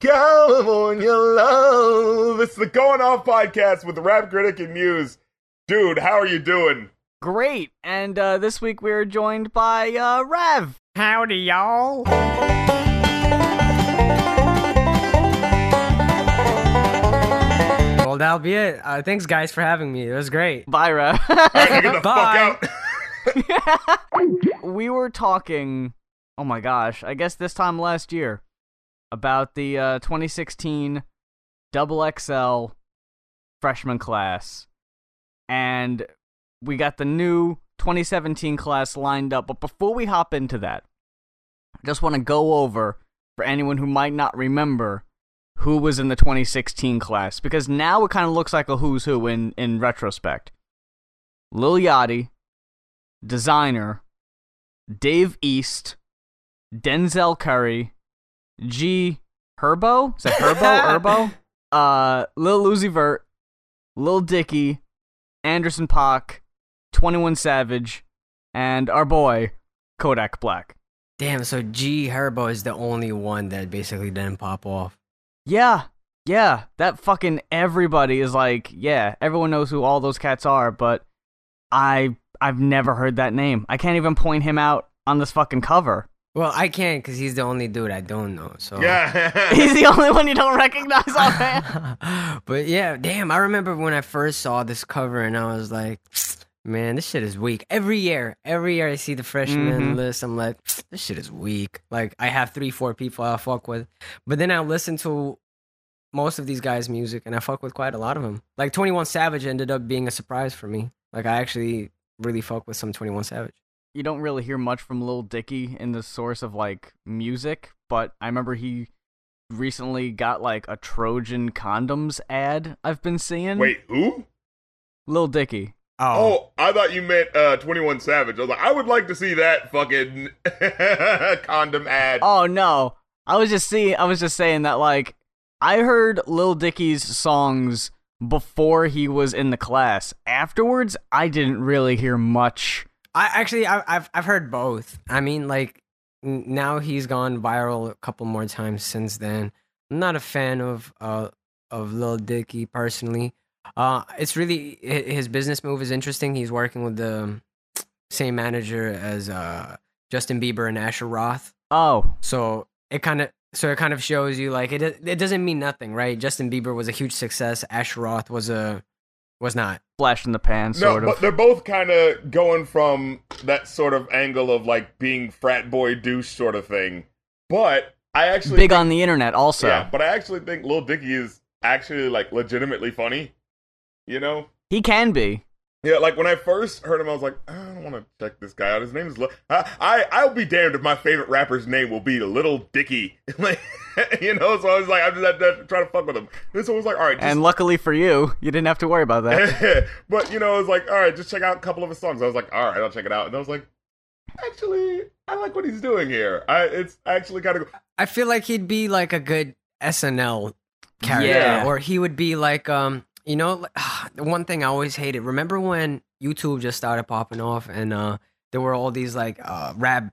California love. It's the Going Off podcast with the rap critic and muse. Dude, how are you doing? Great. And uh, this week we're joined by uh, Rev. Howdy, y'all. Well, that'll be it. Uh, thanks, guys, for having me. It was great. Bye, Rev. All right, get the Bye. fuck out. we were talking, oh my gosh, I guess this time last year, about the uh, 2016 Double XL freshman class. And we got the new 2017 class lined up. But before we hop into that, I just want to go over, for anyone who might not remember, who was in the 2016 class. Because now it kind of looks like a who's who in, in retrospect. Lil Yachty, Desiigner, Dave East, Denzel Curry, G Herbo? Is that Herbo? Herbo? Uh, Lil Uzi Vert, Lil Dicky, Anderson Paak, 21 Savage, and our boy, Kodak Black. Damn, so G Herbo is the only one that basically didn't pop off. Yeah, yeah, that fucking everybody is like, yeah, everyone knows who all those cats are, but I I've never heard that name. I can't even point him out on this fucking cover. Well, I can't because he's the only dude I don't know. So Yeah. He's the only one you don't recognize offhand. but yeah, damn, I remember when I first saw this cover and I was like, man, this shit is weak. Every year, every year I see the freshman Mhm. list, I'm like, this shit is weak. Like I have three, four people I fuck with, but then I listen to most of these guys' music and I fuck with quite a lot of them. Like 21 Savage ended up being a surprise for me. Like I actually really fuck with some 21 Savage. You don't really hear much from Lil Dicky in the source of like music, but I remember he recently got like a Trojan condoms ad I've been seeing. Wait, who? Lil Dicky. Oh, oh. I thought you meant uh, 21 Savage. I was like, I would like to see that fucking condom ad. Oh no. I was just seeing I was just saying that like I heard Lil Dicky's songs before he was in the class. Afterwards, I didn't really hear much. I actually I, I've I've heard both. I mean, like now he's gone viral a couple more times since then. I'm not a fan of uh of Lil Dicky personally. Uh, it's really his business move is interesting. He's working with the same manager as uh Justin Bieber and Asher Roth. Oh, So it kind of so it kind of shows you like it it doesn't mean nothing, right? Justin Bieber was a huge success. Asher Roth was a was not. flash in the pan, no, sort but of. they're both kind of going from that sort of angle of like being frat boy douche sort of thing. But I actually Big think- on the internet, also. Yeah, but I actually think Lil Dicky is actually like legitimately funny. You know? He can be. Yeah, like when I first heard him, I was like, I don't want to check this guy out. His name is. Lil- I, I I'll be damned if my favorite rapper's name will be Little Dicky. like, you know. So I was like, I'm just, I'm trying to fuck with him. And so I was like, all right, just, And luckily for you, you didn't have to worry about that. but you know, I was like, all right, just check out a couple of his songs. I was like, all right, I'll check it out. And I was like, actually, I like what he's doing here. I it's actually kind of I feel like he'd be like a good SNL character, Yeah. or he would be like, um, you know, the one thing I always hated. Remember when YouTube just started popping off, and uh, there were all these like uh, rap,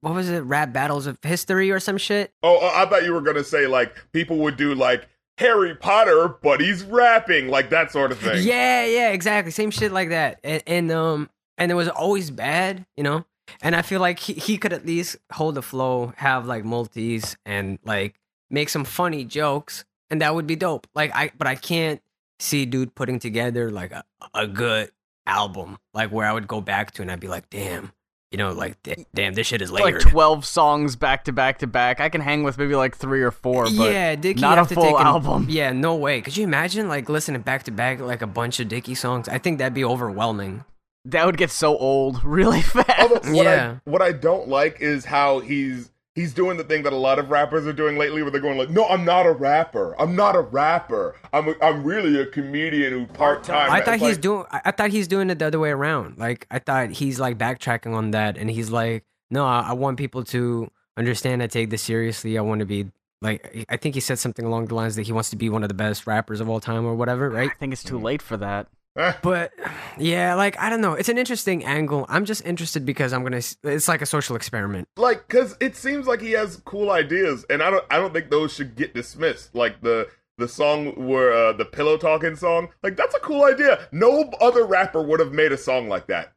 what was it, rap battles of history or some shit? Oh, oh, I thought you were gonna say like people would do like Harry Potter, but he's rapping, like that sort of thing. Yeah, yeah, exactly, same shit like that, and, and um, and it was always bad, you know. And I feel like he, he could at least hold the flow, have like multis, and like make some funny jokes, and that would be dope. Like I, but I can't see dude putting together like a, a good album, like where I would go back to and I'd be like, damn, you know, like da- damn, this shit is like 12 songs back to back to back. I can hang with maybe like three or four, but yeah, Dicky not a have to full take an- album. Yeah, no way. Could you imagine like listening back to back like a bunch of Dicky songs? I think that'd be overwhelming. that would get so old really fast. Although, what Yeah. I what I don't like is how he's he's doing the thing that a lot of rappers are doing lately, where they're going like, "No, I'm not a rapper. I'm not a rapper. I'm a, I'm really a comedian who part time." I thought he's doing. I, I thought he's doing it the other way around. Like I thought he's like backtracking on that, and he's like, "No, I, I want people to understand. I take this seriously. I want to be like." I think he said something along the lines that he wants to be one of the best rappers of all time, or whatever. Right? I think it's too mm-hmm. late for that. But yeah, like I don't know. It's an interesting angle. I'm just interested because I'm gonna. It's like a social experiment. like because it seems like he has cool ideas and i don't i don't think those should get dismissed like the the song where uh, the pillow talking song like that's a cool idea no other rapper would have made a song like that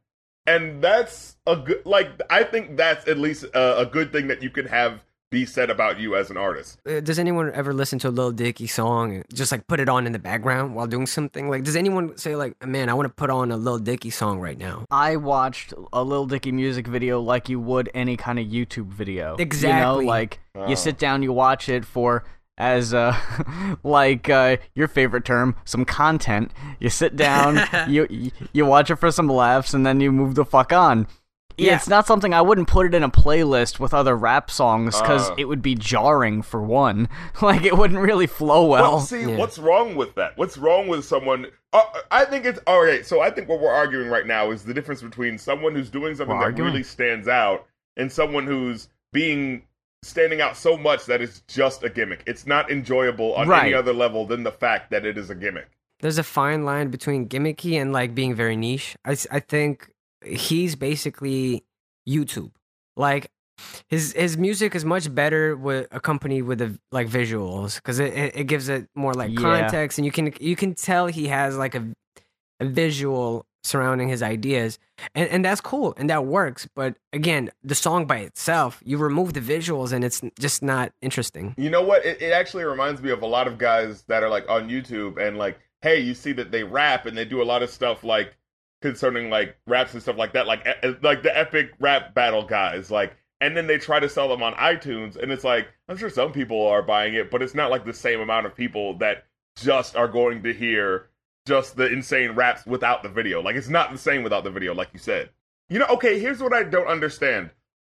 and that's a good like i think that's at least a, a good thing that you can have be said about you as an artist Uh, Does anyone ever listen to a Lil Dicky song and just like put it on in the background while doing something? Like, does anyone say like, "Man, I want to put on a Lil Dicky song right now"? I watched a Lil Dicky music video like you would any kind of YouTube video. You know, Exactly. like Oh. you sit down, you watch it for as uh like uh your favorite term, some content. You sit down, you you watch it for some laughs and then you move the fuck on. Yeah. It's not something I wouldn't put it in a playlist with other rap songs cuz Uh. it would be jarring for one. Like it wouldn't really flow well. Well, see, yeah. what's wrong with that? What's wrong with someone? Uh, I think it's all right. So I think what we're arguing right now is the difference between someone who's doing something We're that arguing? really stands out and someone who's being standing out so much that it's just a gimmick. It's not enjoyable on any other level than the fact that it is a gimmick. There's a fine line between gimmicky and like being very niche. I, I think he's basically YouTube. Like his his music is much better with accompanied with the like visuals because it, it it gives it more like Yeah. context and you can you can tell he has like a a visual surrounding his ideas and and that's cool and that works but again the song by itself you remove the visuals and it's just not interesting You know what? It, it actually reminds me of a lot of guys that are like on YouTube and like, hey, you see that they rap and they do a lot of stuff like concerning like raps and stuff like that, like e- like the epic rap battle guys, like, and then they try to sell them on iTunes, and it's like I'm sure some people are buying it, but it's not like the same amount of people that just are going to hear just the insane raps without the video. Like it's not the same without the video, like you said. You know, okay, here's what I don't understand.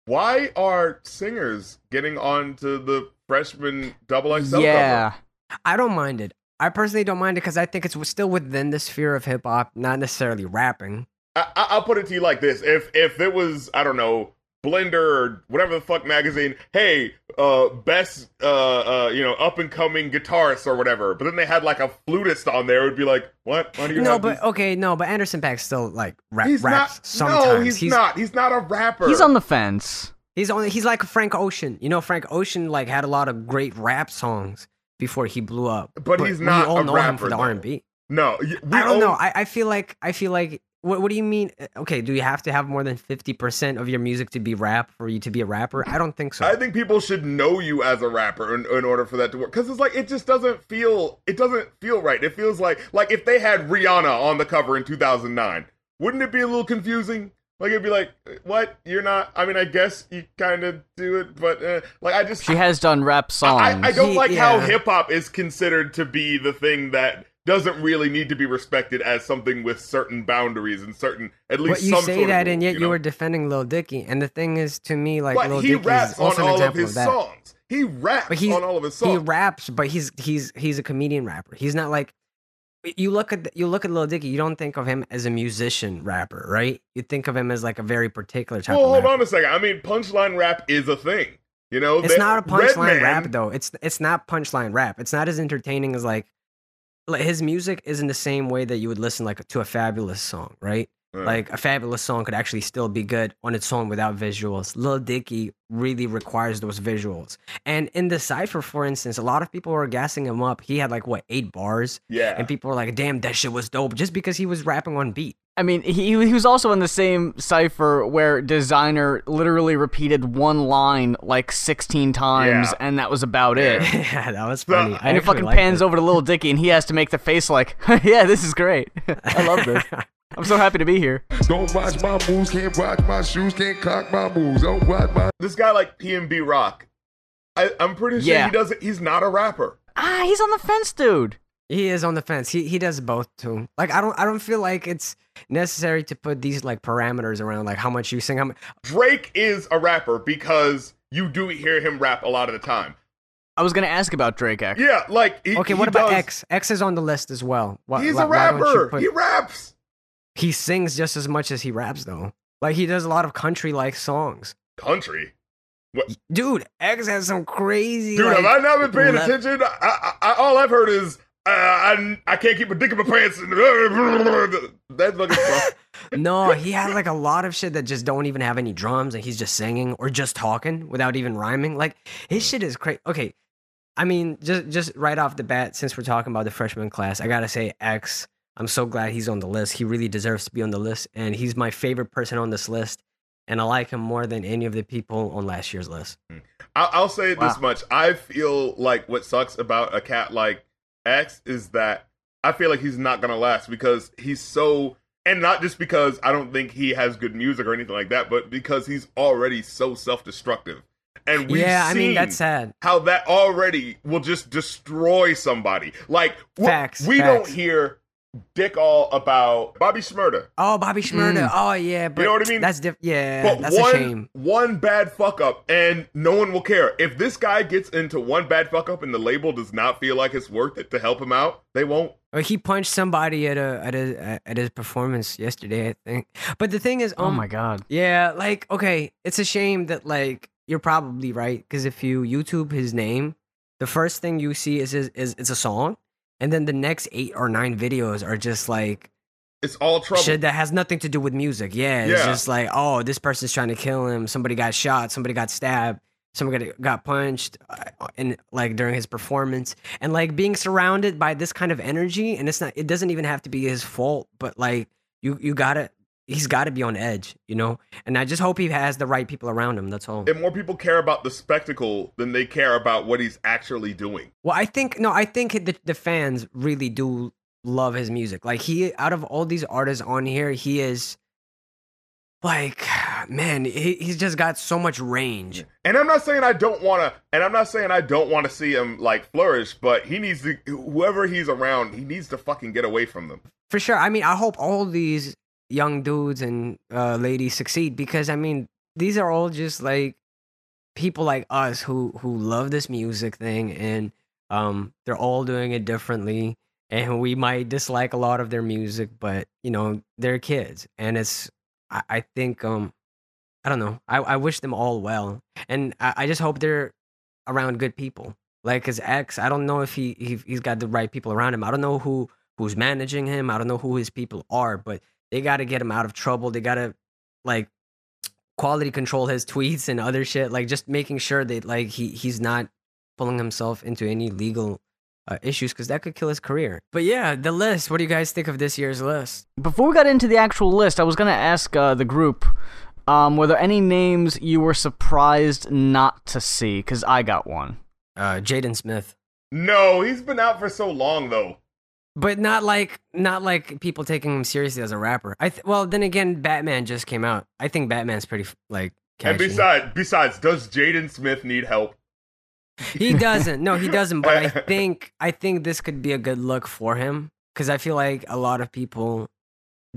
Why are singers getting onto the freshman double XL yeah. I don't mind it. I personally don't mind it because I think it's still within the sphere of hip hop, not necessarily rapping. I, I, I'll put it to you like this: if if it was, I don't know, Blender or whatever the fuck magazine, hey, uh, best, uh, uh, you know, up and coming guitarist or whatever, but then they had like a flutist on there, it would be like, what? Why do you No, have but these- okay, no, but Anderson Paak still like rap, He's raps not. sometimes. No, he's, not. He's not a rapper. He's on the fence. He's only he's like Frank Ocean. You know, Frank Ocean like had a lot of great rap songs before he blew up. But he's not We all a know him rapper, for the. R and B. No, we I don't own- know. I, I feel like I feel like. What, what do you mean? Uh, Okay, do you have to have more than fifty percent of your music to be rap for you to be a rapper? I don't think so. I think people should know you as a rapper in, in order for that to work. Because it's like it just doesn't feel it doesn't feel right. It feels like like if they had Rihanna on the cover in 2009, wouldn't it be a little confusing? Like it'd be like, what? You're not. I mean, I guess you kind of do it, but uh, like I just She has done rap songs. I, I don't He- like how hip hop is considered to be the thing that doesn't really need to be respected as something with certain boundaries and certain at least some. but you some say sort that, rules, and yet you, know? were defending Lil Dicky. And the thing is, to me, like But Lil he Dicky raps is on also an all of example his of that. songs. He raps But he's- on all of his he raps, but he's he's he's a comedian rapper. He's not like you look at the- you look at Lil Dicky. You don't think of him as a musician rapper, right? You think of him as like a very particular type. well, hold rapper. on a second. I mean, punchline rap is a thing. You know, It's not a punchline rap though. It's it's not punchline rap. It's not as entertaining as like like his music isn't the same way that you would listen like to a Fabolous song, right? Like a Fabolous song could actually still be good on its own without visuals. Lil Dicky really requires those visuals. And in the cipher, for instance, a lot of people were gassing him up. He had like what eight bars, yeah. and people were like, "Damn, that shit was dope," just because he was rapping on beat. I mean, he he was also in the same cipher where Desiigner literally repeated one line like 16 times, Yeah. and that was about it. yeah, that was So- funny. I And it fucking pans it. over to Little Dicky, and he has to make the face like, "Yeah, this is great. I love this. I'm so happy to be here." Don't watch my moves, can't watch my shoes, can't cock my moves. Don't watch my this guy like PNB Rock. I, I'm pretty sure Yeah. he doesn't. He's not a rapper. Ah, he's on the fence, dude. He is on the fence. He he does both too. Like I don't I don't feel like it's necessary to put these like parameters around like how much you sing. How much, Drake is a rapper because you do hear him rap a lot of the time. I was gonna ask about Drake. Actually, Yeah, like he, okay, he what about does- X? X is on the list as well. Why, He's why- a why don't you rapper. put- He raps. He sings just as much as he raps though. Like he does a lot of country like songs. Country. What? Dude, X has some crazy. Dude, like, have I not been paying attention? I, I, I, all I've heard is uh, I I can't keep a dick in my pants. That fucking no, he had like a lot of shit that just don't even have any drums and he's just singing or just talking without even rhyming. Like his shit is crazy. Okay. I mean, just just right off the bat, since we're talking about the freshman class, I gotta say X. I'm so glad he's on the list. He really deserves to be on the list, and he's my favorite person on this list. And I like him more than any of the people on last year's list. Mm. I'll, I'll say Wow. this much: I feel like what sucks about a cat like X is that I feel like he's not gonna last because he's so, and not just because I don't think he has good music or anything like that, but because he's already so self-destructive. And we've yeah, I mean that's sad. how that already will just destroy somebody. Like w- Facts, we facts. don't hear dick all about Bobby Shmurda. Oh, Bobby Shmurda. Mm. Oh yeah, but know what I mean? That's different. yeah, But that's one a shame. one bad fuck up and no one will care. If this guy gets into one bad fuck up and the label does not feel like it's worth it to help him out, they won't. Or he punched somebody at a at a at his performance yesterday, I think. But the thing is, um, oh my god. yeah, like okay, it's a shame that like you're probably right because if you YouTube his name, the first thing you see is his, is it's a song, and then the next eight or nine videos are just like It's all trouble. shit that has nothing to do with music. Yeah, it's Yeah. just like oh, this person's trying to kill him. Somebody got shot. Somebody got stabbed. Somebody got- got punched, uh, and like during his performance, and like being surrounded by this kind of energy, and it's not. It doesn't even have to be his fault, but like you, you gotta. He's got to be on edge, you know. And I just hope he has the right people around him. That's all. and more people care about the spectacle than they care about what he's actually doing. Well, I think no, I think the the fans really do love his music. Like he, out of all these artists on here, he is like, man, he, he's just got so much range. And I'm not saying I don't want to, and I'm not saying I don't want to see him like flourish, but he needs to, whoever he's around, he needs to fucking get away from them. For sure. I mean, I hope all these young dudes and uh, ladies succeed because I mean, these are all just like people like us who who love this music thing, and um, they're all doing it differently. And we might dislike a lot of their music, but you know, they're kids, and it's. I, I think um, I don't know. I, I wish them all well, and I, I just hope they're around good people. Like his ex, I don't know if he, he he's got the right people around him. I don't know who who's managing him. I don't know who his people are, but they got to get him out of trouble. They got to like quality control his tweets and other shit. Like just making sure that like he he's not pulling himself into any legal uh, issues because that could kill his career. But yeah, the list. What do you guys think of this year's list? Before we got into the actual list, I was gonna ask uh, the group, um, were there any names you were surprised not to see? Because I got one. Uh, Jaden Smith. No, he's been out for so long though. But not like not like people taking him seriously as a rapper. I th- well, then again, Batman just came out. I think Batman's pretty like catchy. And besides, besides, does Jaden Smith need help? he doesn't. No, he doesn't. But I think I think this could be a good look for him because I feel like a lot of people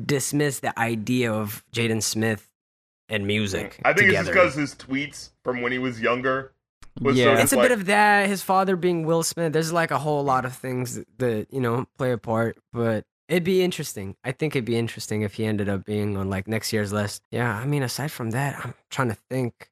dismiss the idea of Jaden Smith and music. Mm. I think together. it's just because his tweets from when he was younger Yeah. sort of it's a like, bit of that. His father being Will Smith. There's like a whole lot of things that, that you know play a part, but. It'd be interesting. I think it'd be interesting if he ended up being on like next year's list. Yeah, I mean, aside from that, I'm trying to think.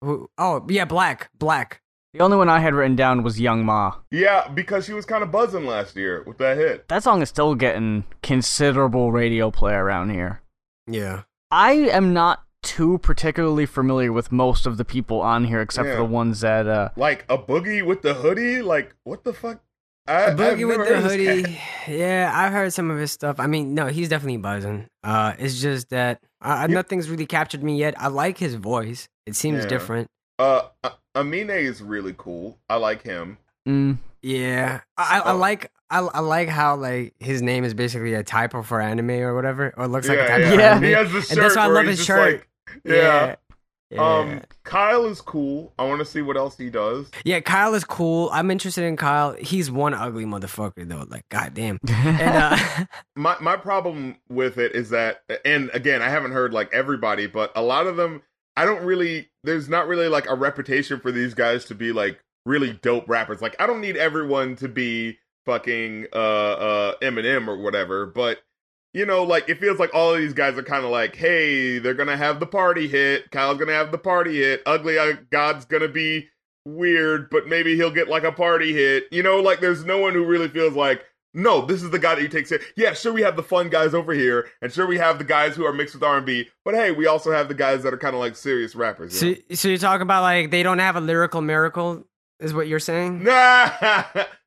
Who, oh, yeah, Black. Black. The only one I had written down was Young Ma. yeah, because she was kind of buzzing last year with that hit. That song is still getting considerable radio play around here. Yeah. I am not too particularly familiar with most of the people on here, except Yeah. for the ones that uh, Like a boogie with the hoodie. Like what the fuck? I, A I've Boogie with the heard of this hoodie. cat. Yeah, I've heard some of his stuff. I mean, no, he's definitely buzzing. Uh, it's just that uh, Yeah. nothing's really captured me yet. I like his voice. It seems Yeah. different. Uh, Amine is really cool. I like him. mm, Yeah, I, I, I like I, I like how like his name is basically a typo for anime or whatever, or looks like a typo yeah. for Yeah. He has the shirt. And that's why I love his shirt. like- yeah. yeah. Um, Kyle is cool. I want to see what else he does. yeah, Kyle is cool. I'm interested in Kyle. He's one ugly motherfucker though. Like, goddamn. And uh, My my problem with it is that, and again, I haven't heard like everybody, but a lot of them, I don't really. There's not really like a reputation for these guys to be like really dope rappers. Like, I don't need everyone to be fucking uh uh Eminem or whatever, but you know, like it feels like all of these guys are kind of like, hey, they're gonna have the party hit. Kyle's gonna have the party hit. Ugly uh, God's gonna be weird, but maybe he'll get like a party hit. You know, like there's no one who really feels like, no, this is the guy that you take. ser- Yeah, sure, we have the fun guys over here, and sure, we have the guys who are mixed with R and B. But hey, we also have the guys that are kind of like serious rappers. So, You so you're talking about like they don't have a lyrical miracle, is what you're saying? know?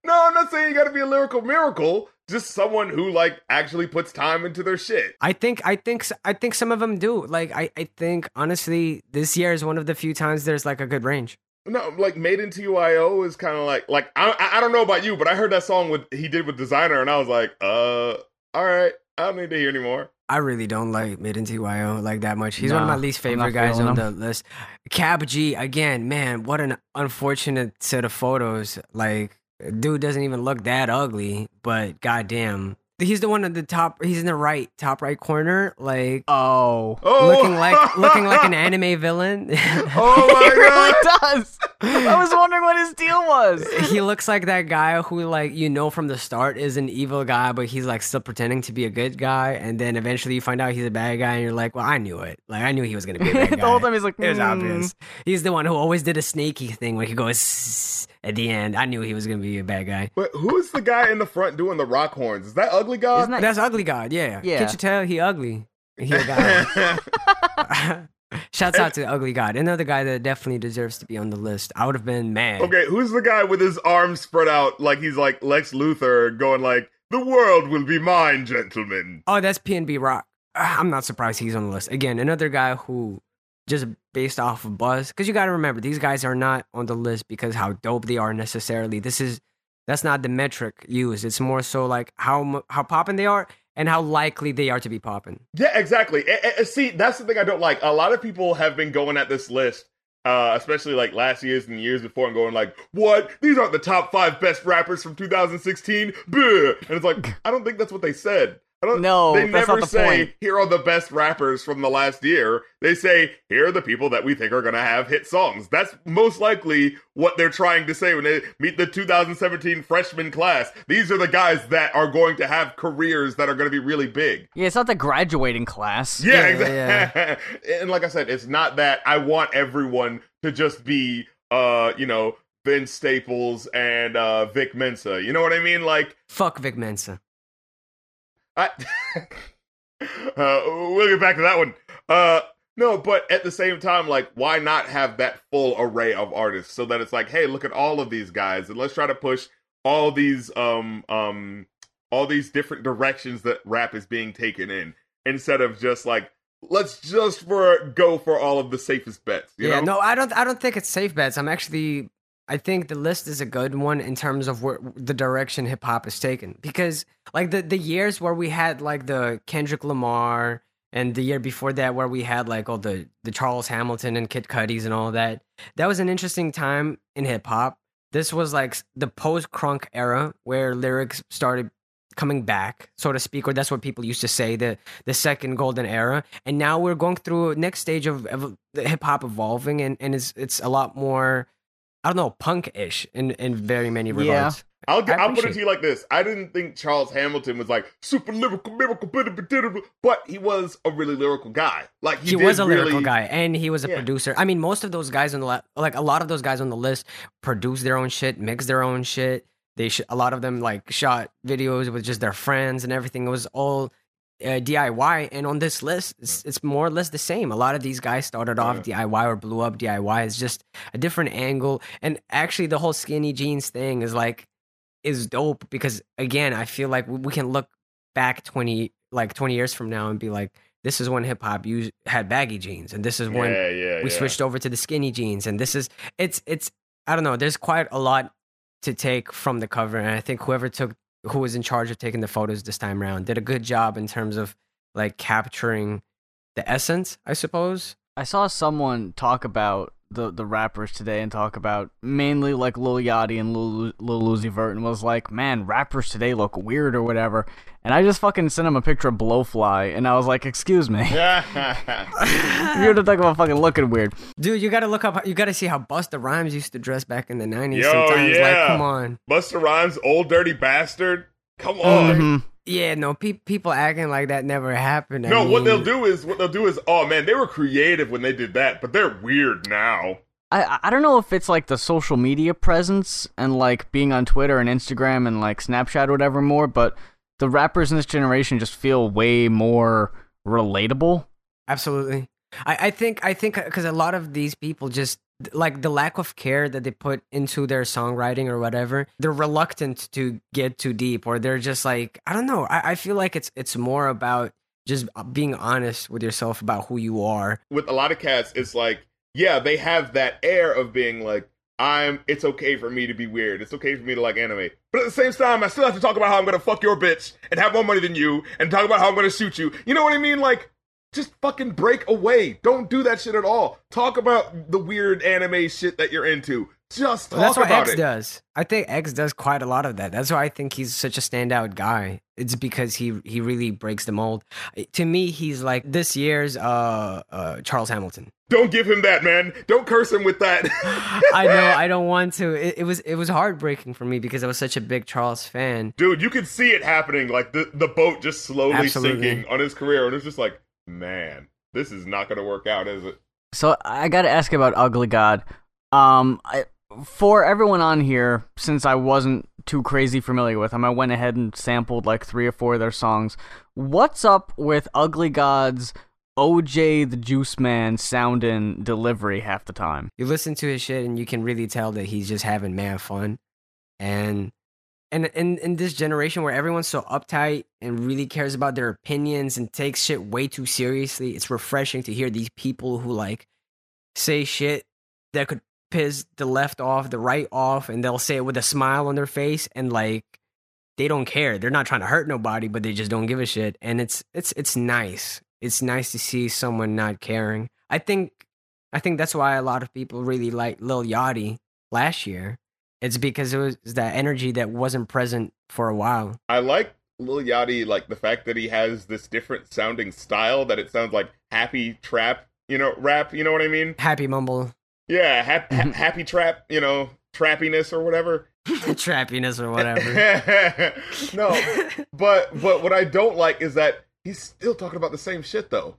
Nah, no, I'm not saying you got to be a lyrical miracle. Just someone who like actually puts time into their shit. I think I think I think some of them do. Like I, I think honestly, this year is one of the few times there's like a good range. No, like Made in TYO is kind of like like I, I I don't know about you, but I heard that song with he did with Desiigner, and I was like, uh, all right, I don't need to hear anymore. I really don't like Made in TYO like that much. He's one of my least favorite guys on him. the list. Kap G again, man, what an unfortunate set of photos. Like, dude doesn't even look that ugly, but goddamn, he's the one at the top. He's in the right top right corner, like Oh. Oh, looking like looking like an anime villain. oh my he really does. I was wondering what his deal was. he looks like that guy who like you know from the start is an evil guy but he's like still pretending to be a good guy and then eventually you find out he's a bad guy and you're like well i knew it like i knew he was gonna be a bad guy the whole time he's like, it was "Hmm." obvious he's the one who always did a snaky thing where he goes at the end i knew he was gonna be a bad guy But who's the guy in the front doing the rock horns? Is that Ugly God? Isn't that- that's ugly god yeah Yeah. can't you tell he ugly he a guy Shouts out to Ugly God, another guy that definitely deserves to be on the list. I would have been mad. okay, who's the guy with his arms spread out like he's like Lex Luthor, going like, "The world will be mine, gentlemen." Oh, that's PNB Rock. Ah, I'm not surprised he's on the list. Again, another guy who just based off of buzz. Because you got to remember, these guys are not on the list because how dope they are necessarily. This is that's not the metric used. It's more so like how how popping they are and how likely they are to be popping. Yeah, exactly. A- a- see, that's the thing I don't like. A lot of people have been going at this list, uh, especially like last year's and years before, and going like, "What? These aren't the top five best rappers from 2016." Buh. And it's like, I don't think that's what they said. I don't. No, they that's never not the say point. here are the best rappers from the last year. They say here are the people that we think are gonna have hit songs. That's most likely what they're trying to say when they meet the 2017 freshman class. These are the guys that are going to have careers that are going to be really big. Yeah, it's not the graduating class. Yeah, Yeah, exactly. and like I said, it's not that I want everyone to just be, uh, you know, Vince Staples and uh, Vic Mensa. You know what I mean? Like, Fuck Vic Mensa. I, uh, we'll get back to that one. Uh, no, but at the same time, like, why not have that full array of artists so that it's like, hey, look at all of these guys, and let's try to push all these, um, um, all these different directions that rap is being taken in, instead of just like, let's just for go for all of the safest bets. You yeah, know? no, I don't. I don't think it's safe bets. I'm actually. I think the list is a good one in terms of where the direction hip hop is taken because like the the years where we had like the Kendrick Lamar and the year before that where we had like all the the Charles Hamilton and Kid Cudis and all that. That was an interesting time in hip hop. This was like the post crunk era where lyrics started coming back, so to speak, or that's what people used to say the the second golden era. And now we're going through next stage of, of hip hop evolving, and, and it's it's a lot more, I don't know, punk ish in in very many Yeah. regards. I'll, I I'll put it to you like this. I didn't think Charles Hamilton was like super lyrical, miracle, but he was a really lyrical guy. Like he, He, did was a lyrical guy, and he was a Yeah. producer. I mean, most of those guys on the la- like a lot of those guys on the list produce their own shit, mix their own shit. They sh- a lot of them like shot videos with just their friends and everything. It was all uh, DIY, and on this list, it's, it's more or less the same. A lot of these guys started off DIY or blew up DIY. It's just a different angle, and actually, the whole skinny jeans thing is like is dope because again, I feel like we can look back twenty like twenty years from now and be like, this is when hip hop used had baggy jeans, and this is when yeah, yeah, we yeah. switched over to the skinny jeans, and this is it's it's I don't know. There's quite a lot to take from the cover, and I think whoever took who was in charge of taking the photos this time around did a good job in terms of like capturing the essence, I suppose. I saw someone talk about the the rappers today and talk about mainly like Lil Yachty and Lil, Lil Uzi Vert and was like, man, rappers today look weird or whatever. And I just fucking sent him a picture of Blowfly and I was like, excuse me. You're to talk about fucking looking weird. Dude, you gotta look up. You gotta see how Busta Rhymes used to dress back in the '90s. Yo, sometimes, yeah. like, come on. Busta Rhymes, Ol' Dirty Bastard. Come on. Mhm. Yeah, no, pe- people acting like that never happened. I No, what they'll do is what they'll do is, oh man, they were creative when they did that, but they're weird now. I I don't know if it's like the social media presence and like being on Twitter and Instagram and like Snapchat or whatever more, but the rappers in this generation just feel way more relatable. Absolutely. I, I think I think because a lot of these people just like the lack of care that they put into their songwriting or whatever, they're reluctant to get too deep, or they're just like I don't know. I, I feel like it's it's more about just being honest with yourself about who you are. With a lot of cats, it's like, yeah, they have that air of being like, I'm. It's okay for me to be weird. It's okay for me to like anime. But at the same time, I still have to talk about how I'm gonna fuck your bitch and have more money than you, and talk about how I'm gonna shoot you. You know what I mean? Like, just fucking break away. Don't do that shit at all. Talk about the weird anime shit that you're into. Just talk Well, that's what X it. does. I think X does quite a lot of that. That's why I think he's such a standout guy. It's because he he really breaks the mold. To me, he's like this year's uh, uh Charles Hamilton. Don't give him that, man. Don't curse him with that. I know I don't want to. It, it was it was heartbreaking for me because I was such a big Charles fan. Dude, you could see it happening, like the the boat just slowly Absolutely. sinking on his career, and it's just like, man, this is not gonna work out, is it? So I got to ask about Ugly God. Um, I, for everyone on here, since I wasn't too crazy familiar with them, I went ahead and sampled like three or four of their songs. What's up with Ugly God's OJ da Juiceman sound and delivery half the time? You listen to his shit and you can really tell that he's just having mad fun. And and in in this generation where everyone's so uptight and really cares about their opinions and takes shit way too seriously, it's refreshing to hear these people who like say shit that could piss the left off, the right off, and they'll say it with a smile on their face and like they don't care. They're not trying to hurt nobody, but they just don't give a shit. And it's it's it's nice. It's nice to see someone not caring. I think I think that's why a lot of people really like Lil Yachty last year. It's because it was that energy that wasn't present for a while. I like Lil Yachty, like the fact that he has this different sounding style that it sounds like happy trap, you know, rap. You know what I mean? Happy Mumble, Yeah, hap- ha- mm-hmm. happy trap, you know, trappiness or whatever. trappiness or whatever. no, but but what I don't like is that he's still talking about the same shit though.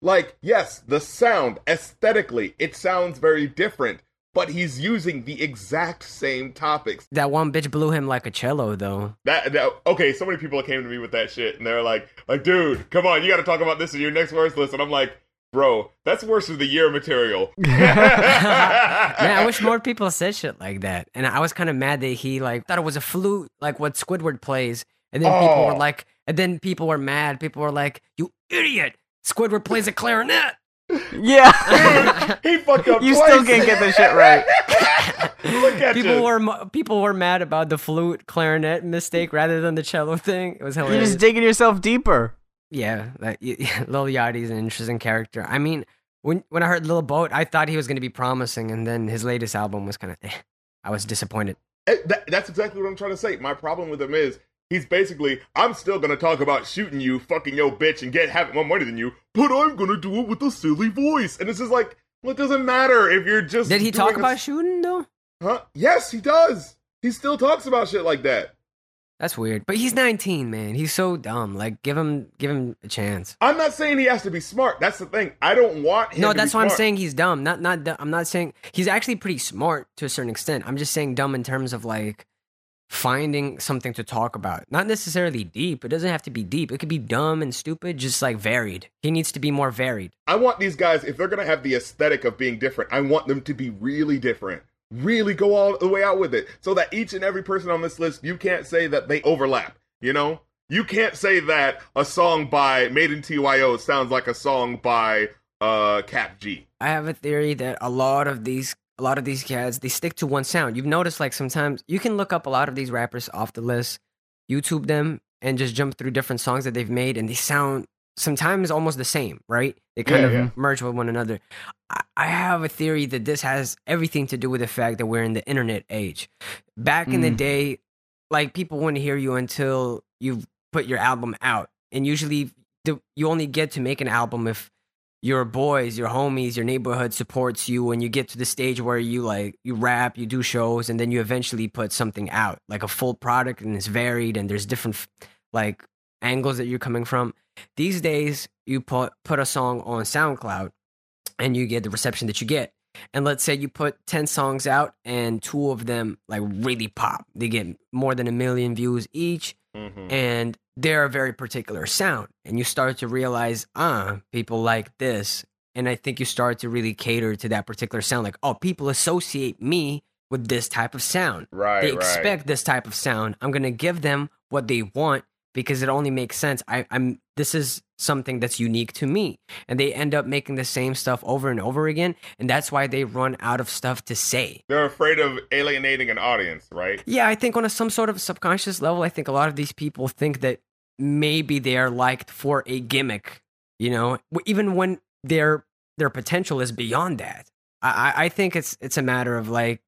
Like, yes, the sound aesthetically, it sounds very different, but he's using the exact same topics. that one bitch blew him like a cello, though. That, that okay, so many people came to me with that shit, and they're like, like, dude, come on, you got to talk about this in your next verse list, and I'm like, bro, that's worse of the year material. Man, I wish more people said shit like that. And I was kind of mad that he like thought it was a flute, like what Squidward plays. And then people were Oh. like, and then people were mad. People were like, "You idiot! Squidward plays a clarinet." Yeah. he fucked up. You twice. still can't get the shit right. Look at people you. were people were mad about the flute clarinet mistake rather than the cello thing. It was hilarious. You're just digging yourself deeper. yeah, that, y- Lil Yachty's an interesting character. I mean, when when I heard Lil Boat, I thought he was going to be promising, and then his latest album was kind of. Eh. I was disappointed. Eh, that- that's exactly what I'm trying to say. My problem with him is he's basically, I'm still gonna talk about shooting you, fucking your bitch, and get having more money than you, but I'm gonna do it with a silly voice. And it's just like, well, it doesn't matter if you're just. Did he talk a- about shooting though? Huh? Yes, he does. He still talks about shit like that. That's weird. But he's 19, man. He's so dumb. Like, give him give him a chance. I'm not saying he has to be smart. That's the thing. I don't want him. No, that's why I'm saying he's dumb. Not not. I'm not saying he's actually pretty smart to a certain extent. I'm just saying dumb in terms of like finding something to talk about. Not necessarily deep. It doesn't have to be deep. It could be dumb and stupid, just like varied. He needs to be more varied. I want these guys, if they're gonna have the aesthetic of being different, I want them to be really different. Really go all the way out with it. So that each and every person on this list, you can't say that they overlap, you know? You can't say that a song by Made in TYO sounds like a song by uh Kap G. I have a theory that a lot of these a lot of these cats they stick to one sound. You've noticed like sometimes you can look up a lot of these rappers off the list, YouTube them, and just jump through different songs that they've made, and they sound sometimes almost the same, right? They kind Yeah, of yeah. merge with one another. I, I have a theory that this has everything to do with the fact that we're in the internet age. Back in the Mm. day, like people wouldn't hear you until you put your album out, and usually the, you only get to make an album if your boys, your homies, your neighborhood supports you when you get to the stage where you like you rap, you do shows, and then you eventually put something out, like a full product, and it's varied, and there's different like angles that you're coming from. These days, you put put a song on SoundCloud, and you get the reception that you get. and let's say you put 10 songs out and two of them like really pop. They get more than a million views each Mhm. and they're a very particular sound and you start to realize ah people like this and i think you start to really cater to that particular sound like oh people associate me with this type of sound Right, they right. expect this type of sound i'm going to give them what they want because it only makes sense I, i'm this is something that's unique to me and they end up making the same stuff over and over again and that's why they run out of stuff to say They're afraid of alienating an audience, right? yeah, I think on a, some sort of subconscious level, I think a lot of these people think that maybe they are liked for a gimmick, you know, even when their their potential is beyond that. I, I- I think it's it's a matter of like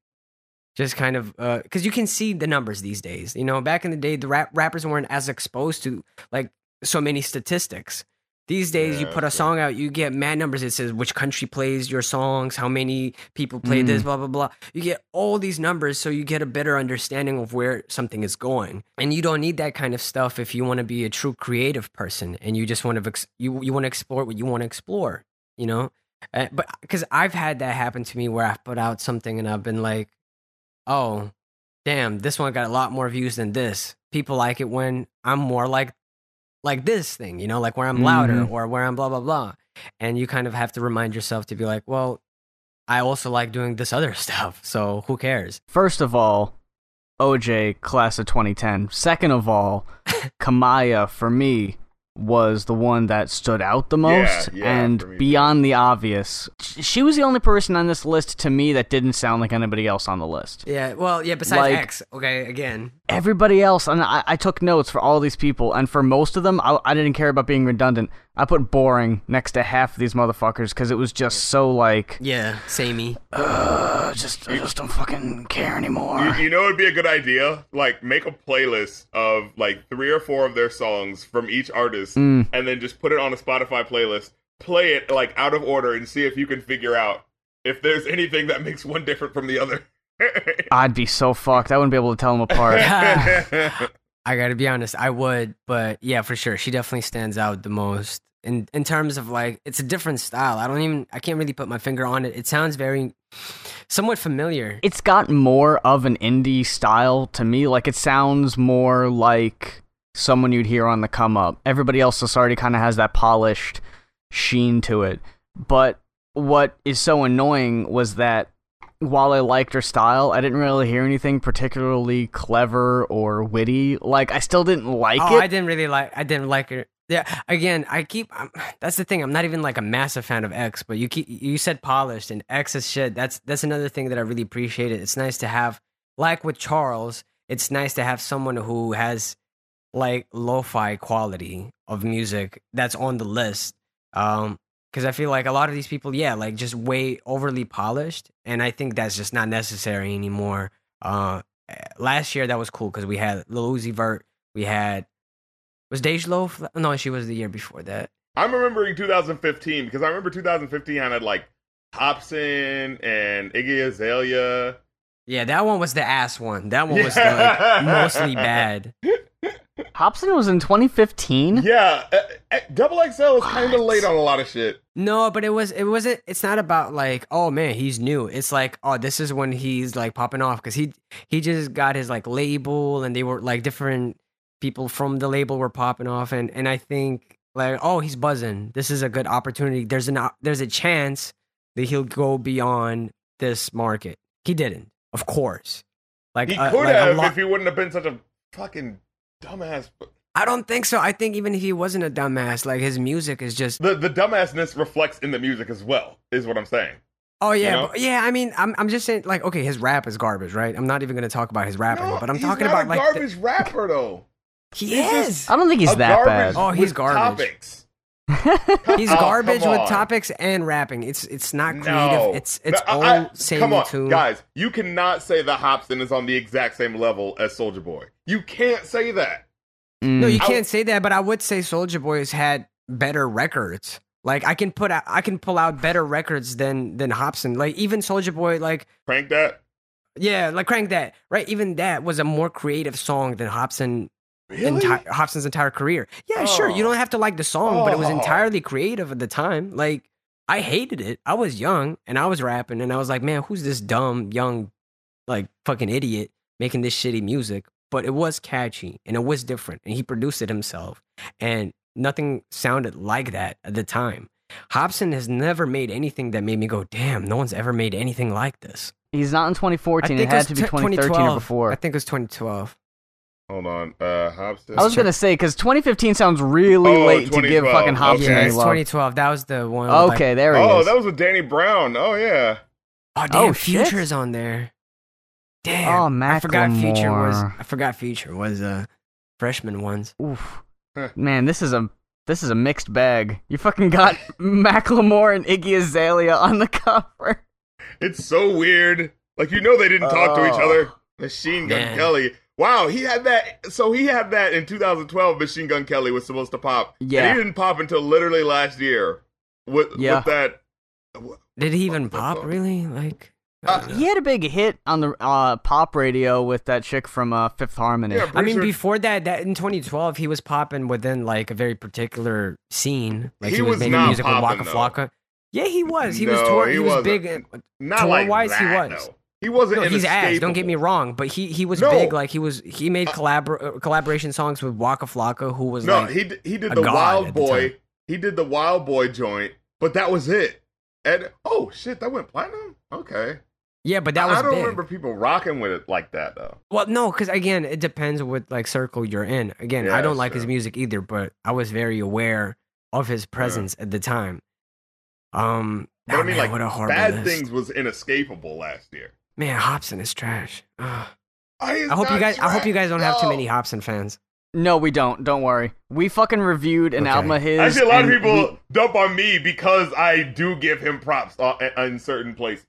just kind of because you can see the numbers these days. You know, back in the day, the rap, rappers weren't as exposed to like so many statistics. These days, you put a song out, you get mad numbers. It says which country plays your songs, how many people play this, blah blah blah. You get all these numbers, so you get a better understanding of where something is going. And you don't need that kind of stuff if you want to be a true creative person and you just want to ex- you you want to explore what you want to explore. You know, uh, but because I've had that happen to me where I've put out something and I've been like, oh, damn, this one got a lot more views than this. People like it when I'm more like like this thing, you know, like where I'm louder Mhm. or where I'm blah blah blah. And you kind of have to remind yourself to be like, well, I also like doing this other stuff, so who cares? First of all, OJ, class of 2010. Second of all, Kamaiyah, for me, was the one that stood out the most. yeah, and for me too. beyond the obvious, she was the only person on this list to me that didn't sound like anybody else on the list. Yeah, well, yeah, besides Like- X, okay, again. Everybody else, and I, I took notes for all these people, and for most of them, I, I didn't care about being redundant. I put boring next to half of these motherfuckers because it was just so like, Yeah, samey. uh, just, I just don't fucking care anymore. You, you know, it'd be a good idea. Like, make a playlist of like three or four of their songs from each artist, Mm. and then just put it on a Spotify playlist. Play it like out of order, and see if you can figure out if there's anything that makes one different from the other. I'd be so fucked. I wouldn't be able to tell them apart. I gotta be honest, I would, but yeah, for sure, she definitely stands out the most in in terms of like it's a different style. I don't even I can't really put my finger on it. It sounds very somewhat familiar. it's got more of an indie style to me. Like it sounds more like someone you'd hear on the come up. Everybody else just already kind of has that polished sheen to it. But what is so annoying was that while I liked her style, I didn't really hear anything particularly clever or witty. Like I still didn't like oh, it. I didn't really like. I didn't like her. Yeah, again, I keep. Um, that's the thing. I'm not even like a massive fan of X, but you keep. You said polished and X is shit. That's that's another thing that I really appreciated. It's nice to have, like with Charles, it's nice to have someone who has like lo-fi quality of music that's on the list. Um, because I feel like a lot of these people, yeah, like just way overly polished, and I think that's just not necessary anymore. Uh, last year that was cool because we had Lil Uzi Vert, we had was Dej Loaf? No, she was the year before that. I'm remembering 2015 because I remember 2015 had like Hopsin and Iggy Azalea. Yeah, that one was the ass one. That one was Yeah. like mostly bad. Hopsin was in 2015. Yeah, uh, uh, Double XL is kind of late on a lot of shit. No, but it was it wasn't. It's not about like oh man he's new. It's like oh this is when he's like popping off because he he just got his like label and they were like different people from the label were popping off and and I think like oh he's buzzing. This is a good opportunity. There's an there's a chance that he'll go beyond this market. He didn't, of course. Like He uh, could like have lot- if he wouldn't have been such a fucking dumbass. I don't think so. I think even if he wasn't a dumbass, like his music is just The the dumbassness reflects in the music as well. Is what I'm saying. Oh yeah, know? but- yeah. I mean, I'm I'm just saying, like, okay, his rap is garbage, right? I'm not even gonna talk about his rapping, No, but I'm talking about a like the- garbage rapper though. He is. I don't think he's A that garbage bad. Oh, he's with garbage. Topics. He's Oh, garbage come with on. topics and rapping. It's it's not creative. No. It's it's No, all I- I- same Come on, tune. guys. You cannot say that Hopsin is on the exact same level as Soulja Boy. You can't say that. No, Mm. you I can't say that, but I would say Soulja Boy has had better records. Like I can put out, I can pull out better records than than Hopsin. Like even Soulja Boy, like Crank that. yeah, like crank that right. Even that was a more creative song than Hopsin Really? enti- Hopsin's entire career. Yeah, sure. You Oh. don't have to like the song, but it was Oh. entirely creative at the time. Like I hated it. I was young and I was rapping and I was like, man, who's this dumb young, like fucking idiot making this shitty music? But it was catchy and it was different and he produced it himself and nothing sounded like that at the time. Hopsin has never made anything that made me go, damn, no one's ever made anything like this. He's not in 2014. It it had was to be 2013 or before. I think it was 2012. Hold on, uh, Hopsin. I was gonna say because 2015 sounds really Oh, late to give 2012. fucking Hopsin Okay. Yeah, any it's love. 2012. That was the one. with, like- Okay, there he Oh, is. that was with Danny Brown. Oh yeah. oh, damn, Oh. Future's on there. Damn. Oh, I forgot Future was. I forgot Future was uh freshman ones. Oof. Man, this is a this is a mixed bag. You fucking got Macklemore and Iggy Azalea on the cover. It's so weird. Like you know they didn't talk to each Oh. other. Machine Gun Man. Kelly. Wow, he had that. So he had that in 2012. Machine Gun Kelly was supposed to pop. Yeah. And he didn't pop until literally last year. With Yeah. with that. Did he even pop? fuck? Really? Like. Uh, He had a big hit on the uh, pop radio with that chick from uh, Fifth Harmony. Yeah, I mean, sure- before that, that in 2012, he was popping within like a very particular scene. Like He he, was, was making not music with Waka though. Flocka. Yeah, he was. He was No, tour- he He, was wasn't. big. uh, not tour like wise, he that, was. though. He wasn't. No, he's ass. Don't get me wrong, but he he was No. big. Like he was. He made collabor- uh, collaboration songs with Waka Flocka, who was No, like. he d- he did the Wild at the Boy. He did the Wild Boy joint, but that was it. And oh shit, that went platinum. Okay, yeah, but that was I don't big. remember people rocking with it like that though. Well, no, because again, it depends what like circle you're in. Again, Yeah, I don't like his music either, but I was very aware of his presence at the time. Um, But oh, I mean, man, like what a Bad list. Things was inescapable last year. Man, Hopsin is trash. Ugh. I, I hope you guys. I hope you guys don't have too many Hopsin fans. No, we don't. Don't worry. We fucking reviewed an Okay. album of his. Actually, a lot of people we- dump on me because I do give him props uh, in certain places.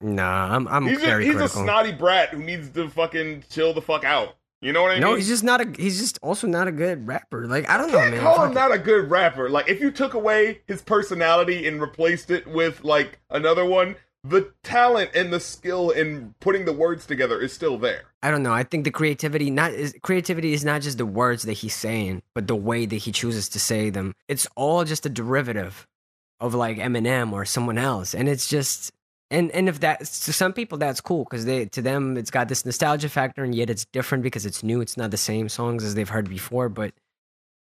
Nah, I'm. I'm He's a, very he's a snotty brat who needs to fucking chill the fuck out. You know what I mean? no, he's just not a. He's just also not a good rapper. Like I don't know, can't man. call him not a good rapper. Like if you took away his personality and replaced it with like another one, the talent and the skill in putting the words together is still there. I don't know. I think the creativity not is creativity is not just the words that he's saying, but the way that he chooses to say them. It's all just a derivative of like Eminem or someone else, and it's just and and if that to some people that's cool because they to them it's got this nostalgia factor, and yet it's different because it's new. It's not the same songs as they've heard before, but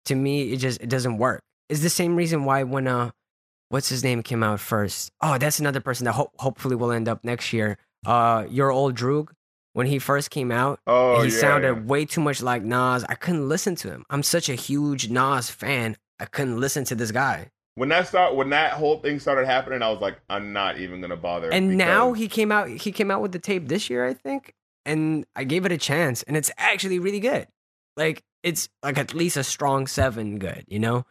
to me it just it doesn't work. It's the same reason why when uh what's his name came out first. Oh, that's another person that ho- hopefully will end up next year. Uh, your old Droog when he first came out. Oh, he yeah, sounded yeah. way too much like Nas. I couldn't listen to him. I'm such a huge Nas fan. I couldn't listen to this guy. When that start, when that whole thing started happening, I was like, I'm not even gonna bother. And now he came out. He came out with the tape this year, I think. And I gave it a chance, and it's actually really good. Like it's like at least a strong seven, good, you know.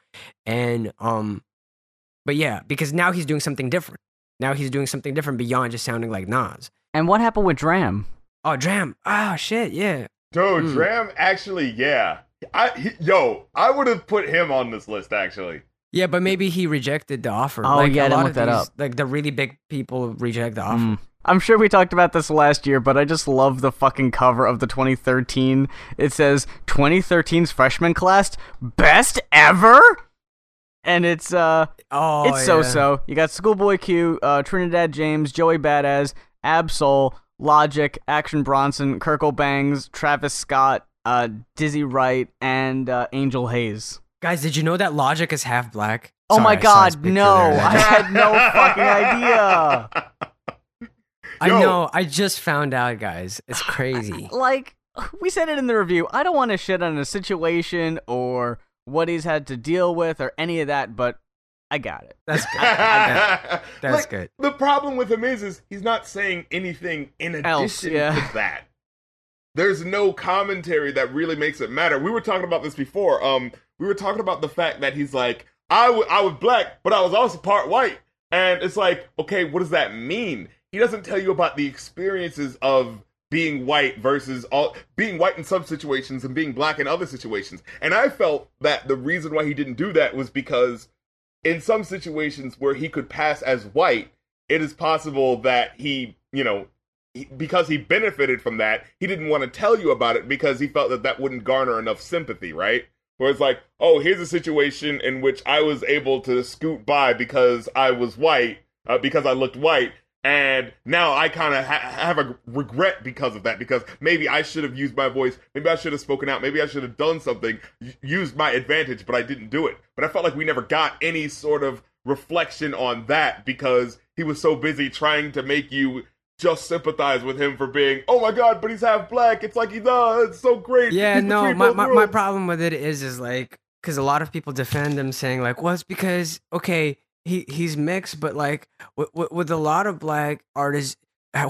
And um, but yeah, because now he's doing something different. Now he's doing something different beyond just sounding like Nas. And what happened with Dram? Oh, Dram. Oh shit, yeah. Dude, Mm. Dram actually, yeah. I he, yo, I would have put him on this list actually. Yeah, but maybe he rejected the offer. Oh, like, yeah, I a didn't lot look of that these, up. Like the really big people reject the offer. Mm. I'm sure we talked about this last year, but I just love the fucking cover of the 2013. It says 2013's freshman class best ever, and it's uh, Oh, it's so yeah. so. You got Schoolboy Q, uh, Trinidad James, Joey Badass, Ab-Soul, Logic, Action Bronson, Kirko Bangz, Travis Scott, uh, Dizzy Wright, and uh, Angel Haze. Guys, did you know that Logic is half black? Oh Sorry, my I saw his god, picture no! I had no fucking idea. I Yo. know. I just found out, guys. It's crazy. like we said it in the review i don't want to shit on a situation or what he's had to deal with or any of that but i got it That's good. That- that's Like, good. The problem with him is, is he's not saying anything in addition Else, yeah. to that. There's no commentary that really makes it matter. We were talking about this before. Um, we were talking about the fact that he's like, I w- I was black, but I was also part white, and it's like, okay, what does that mean? He doesn't tell you about the experiences of being white versus all being white in some situations and being black in other situations. And I felt that the reason why he didn't do that was because in some situations where he could pass as white, it is possible that he, you know, he, because he benefited from that, he didn't want to tell you about it because he felt that that wouldn't garner enough sympathy, right? where it's like, oh, here's a situation in which I was able to scoot by because I was white, uh, because I looked white, and now I kind of ha- have a regret because of that. Because maybe I should have used my voice, maybe I should have spoken out, maybe I should have done something, used my advantage, but I didn't do it. But I felt like we never got any sort of reflection on that because he was so busy trying to make you just sympathize with him for being, oh my god, but he's half black. It's like he's uh, it's so great. Yeah, no, my, my, my problem with it is is like because a lot of people defend him saying like, well, it's because okay, he he's mixed, but like with, with, a lot of black artists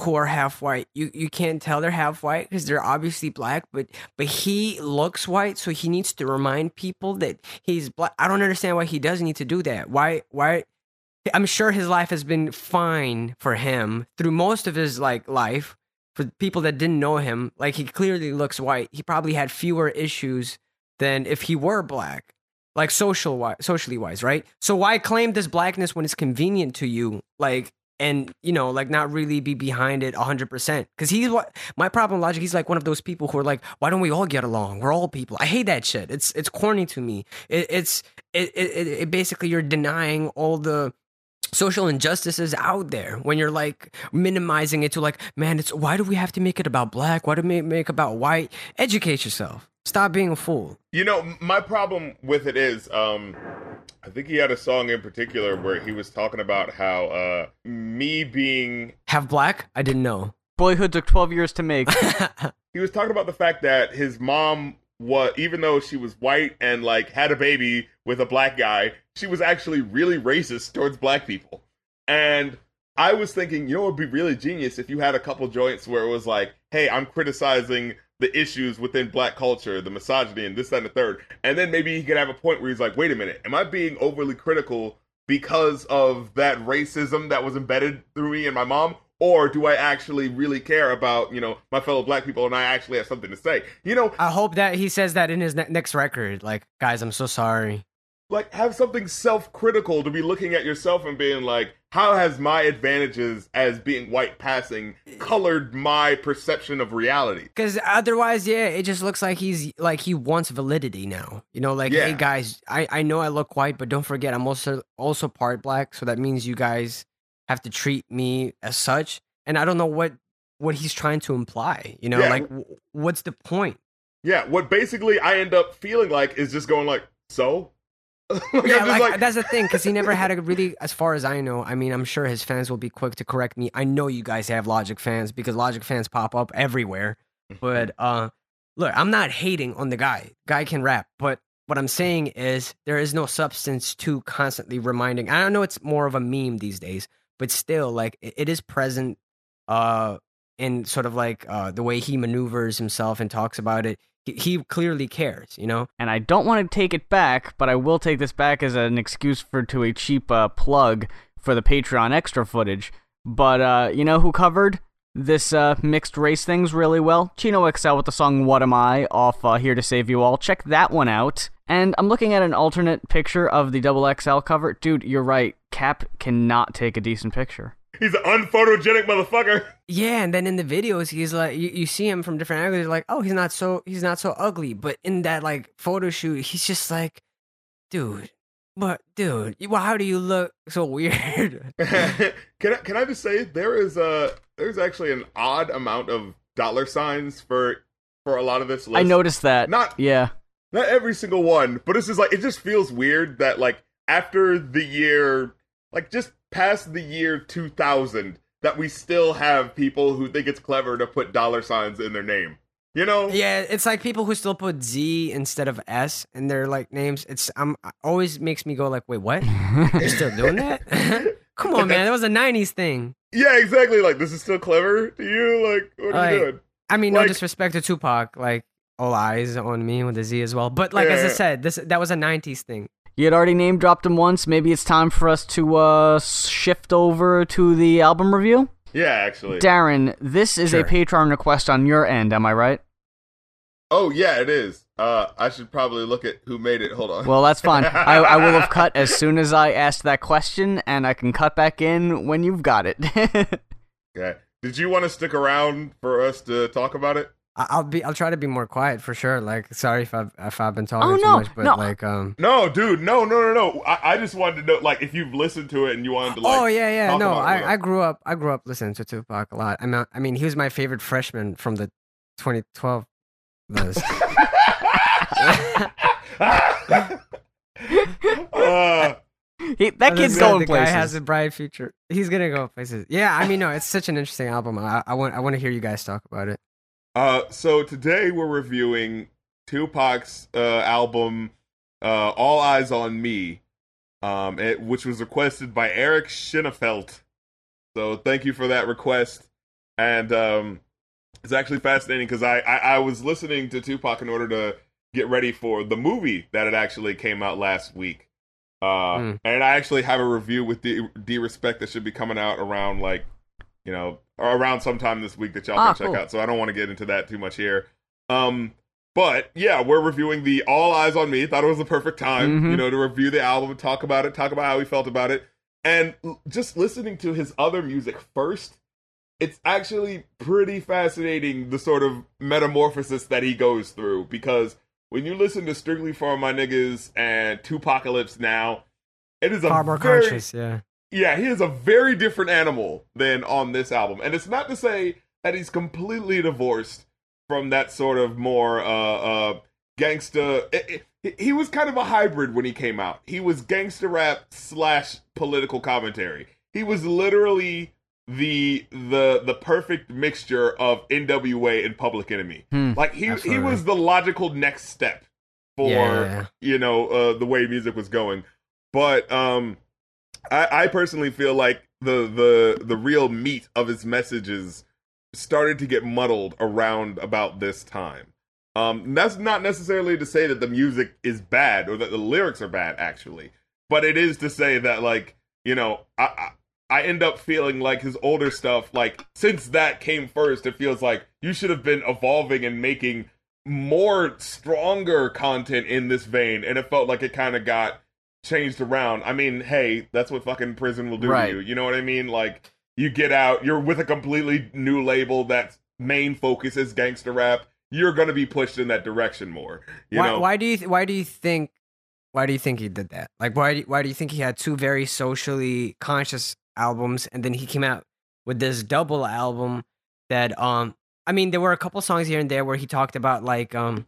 who are half white, you you can't tell they're half white because they're obviously black, but but he looks white, so he needs to remind people that he's black. I don't understand why he does need to do that. Why why? I'm sure his life has been fine for him through most of his like life. For people that didn't know him, like he clearly looks white. He probably had fewer issues than if he were black, like social wise, socially wise, right? So why claim this blackness when it's convenient to you, like, and you know, like not really be behind it 100 percent? Because he's what my problem logic. He's like one of those people who are like, why don't we all get along? We're all people. I hate that shit. It's it's corny to me. It, it's it, it, it, it basically you're denying all the social injustices out there when you're like minimizing it to like man it's why do we have to make it about black why do we make about white educate yourself stop being a fool You know, my problem with it is, um, I think he had a song in particular where he was talking about how uh, me being. have black i didn't know Boyhood took 12 years to make. He was talking about the fact that his mom was, even though she was white and like had a baby with a black guy, she was actually really racist towards black people. And I was thinking, you know, it would be really genius if you had a couple joints where it was like, hey, I'm criticizing the issues within black culture, the misogyny, and this, that, and the third. And then maybe he could have a point where he's like, wait a minute, am I being overly critical because of that racism that was embedded through me and my mom? Or do I actually really care about, you know, my fellow black people and I actually have something to say? You know, i hope that he says that in his ne- next record like guys i'm so sorry like have something self-critical to be looking at yourself and being like how has my advantages as being white passing colored my perception of reality? Because otherwise yeah it just looks like he's like he wants validity now. You know like hey guys i i know i look white but don't forget i'm also also part black so that means you guys have to treat me as such and i don't know what what he's trying to imply you know Yeah. like w- what's the point? Yeah what basically i end up feeling like is just going like so Like, yeah, like, like- that's the thing because he never had a really, as far as I know. I mean, I'm sure his fans will be quick to correct me. I know you guys have Logic fans because Logic fans pop up everywhere. But uh, look, I'm not hating on the guy. Guy can rap, but what I'm saying is there is no substance to constantly reminding. I don't know it's more of a meme these days, but still, like it, it is present. Uh, in sort of like uh the way he maneuvers himself and talks about it. He, clearly cares, you know. and I don't want to take it back, but I will take this back as an excuse for to a cheap uh, plug for the Patreon extra footage. But uh, you know who covered this uh, mixed race things really well? Chino XL with the song "What Am I" off uh, "Here to Save You All." Check that one out. And I'm looking at an alternate picture of the double XL cover. Dude, you're right. Kap cannot take a decent picture. He's an unphotogenic motherfucker Yeah, and then in the videos, he's like, you, you see him from different angles. You're like, oh, he's not so he's not so ugly. But in that like photo shoot, he's just like, dude, but dude, well, how do you look so weird? can I, can I just say there is a there's actually an odd amount of dollar signs for for a lot of this list. I noticed that. Not Yeah. not every single one, but it's just like it just feels weird that like after the year, like just past the year 2000, that we still have people who think it's clever to put dollar signs in their name. You know? yeah, it's like people who still put Z instead of S in their like names. It's um always makes me go like, wait, what? You're still doing that? Come on, man, that was a '90s thing. Yeah, exactly. Like this is still clever to you. Like what are you doing? I mean, no disrespect to Tupac, like all eyes on me with the Z as well. But like as I said, this that was a '90s thing. You had already name dropped him once. Maybe it's time for us to uh, shift over to the album review. Yeah, actually. Darren, this is Sure. a Patreon request on your end, am I right? oh yeah, it is. Uh, I should probably look at who made it. Hold on. Well, that's fine. I, I will have cut as soon as I asked that question, and I can cut back in when you've got it. okay. Did you want to stick around for us to talk about it? I- I'll be. I'll try to be more quiet for sure. Like, sorry if I've if I've been talking Oh, too no, much, but no. like, um. No, dude, no, no, no, no. I, I just wanted to know, like, if you've listened to it and you wanted to, like, oh yeah, yeah. No, about it with I, I grew up. I grew up listening to Tupac a lot. I mean, I mean, he was my favorite freshman from the 2012 list. uh, He, that kid's the, going the places. guy has a bright future. He's gonna go places. Yeah, I mean, no, it's such an interesting album. I, I want I want to hear you guys talk about it. Uh, so today we're reviewing Tupac's uh, album, uh, "All Eyes on Me," um, it, which was requested by Eric Schinefeld. So thank you for that request, and um, it's actually fascinating because I, I I was listening to Tupac in order to get ready for the movie that it actually came out last week. Uh, Mm. and I actually have a review with D, D Respect that should be coming out around like, you know, or around sometime this week that y'all Ah, can check cool. out. So I don't want to get into that too much here. Um, but yeah, we're reviewing the All Eyes on Me. Thought it was the perfect time, Mhm. you know, to review the album talk about it, talk about how we felt about it, and l- just listening to his other music first. It's actually pretty fascinating the sort of metamorphosis that he goes through because when you listen to Strictly for My Niggas and Tupacalypse now, it is a Far more very conscious. Yeah. Yeah, he is a very different animal than on this album. And it's not to say that he's completely divorced from that sort of more uh uh gangsta it, it, he was kind of a hybrid when he came out. He was gangster rap slash political commentary. He was literally the the the perfect mixture of NWA and Public Enemy. Hmm. Like he he was the logical next step for Yeah, yeah, you know uh, the way music was going. But um, I, I personally feel like the the the real meat of his messages started to get muddled around about this time. Um, that's not necessarily to say that the music is bad or that the lyrics are bad, actually, but it is to say that like you know I. I I end up feeling like his older stuff, like since that came first, it feels like you should have been evolving and making more stronger content in this vein, and it felt like it kind of got changed around. I mean, hey, that's what fucking prison will do Right. to you. You know what I mean? Like you get out, you're with a completely new label that's main focus is gangster rap. You're gonna be pushed in that direction more. You why, know? why do you th- why do you think why do you think he did that? Like why do, why do you think he had two very socially conscious albums and then he came out with this double album that um I mean there were a couple songs here and there where he talked about like um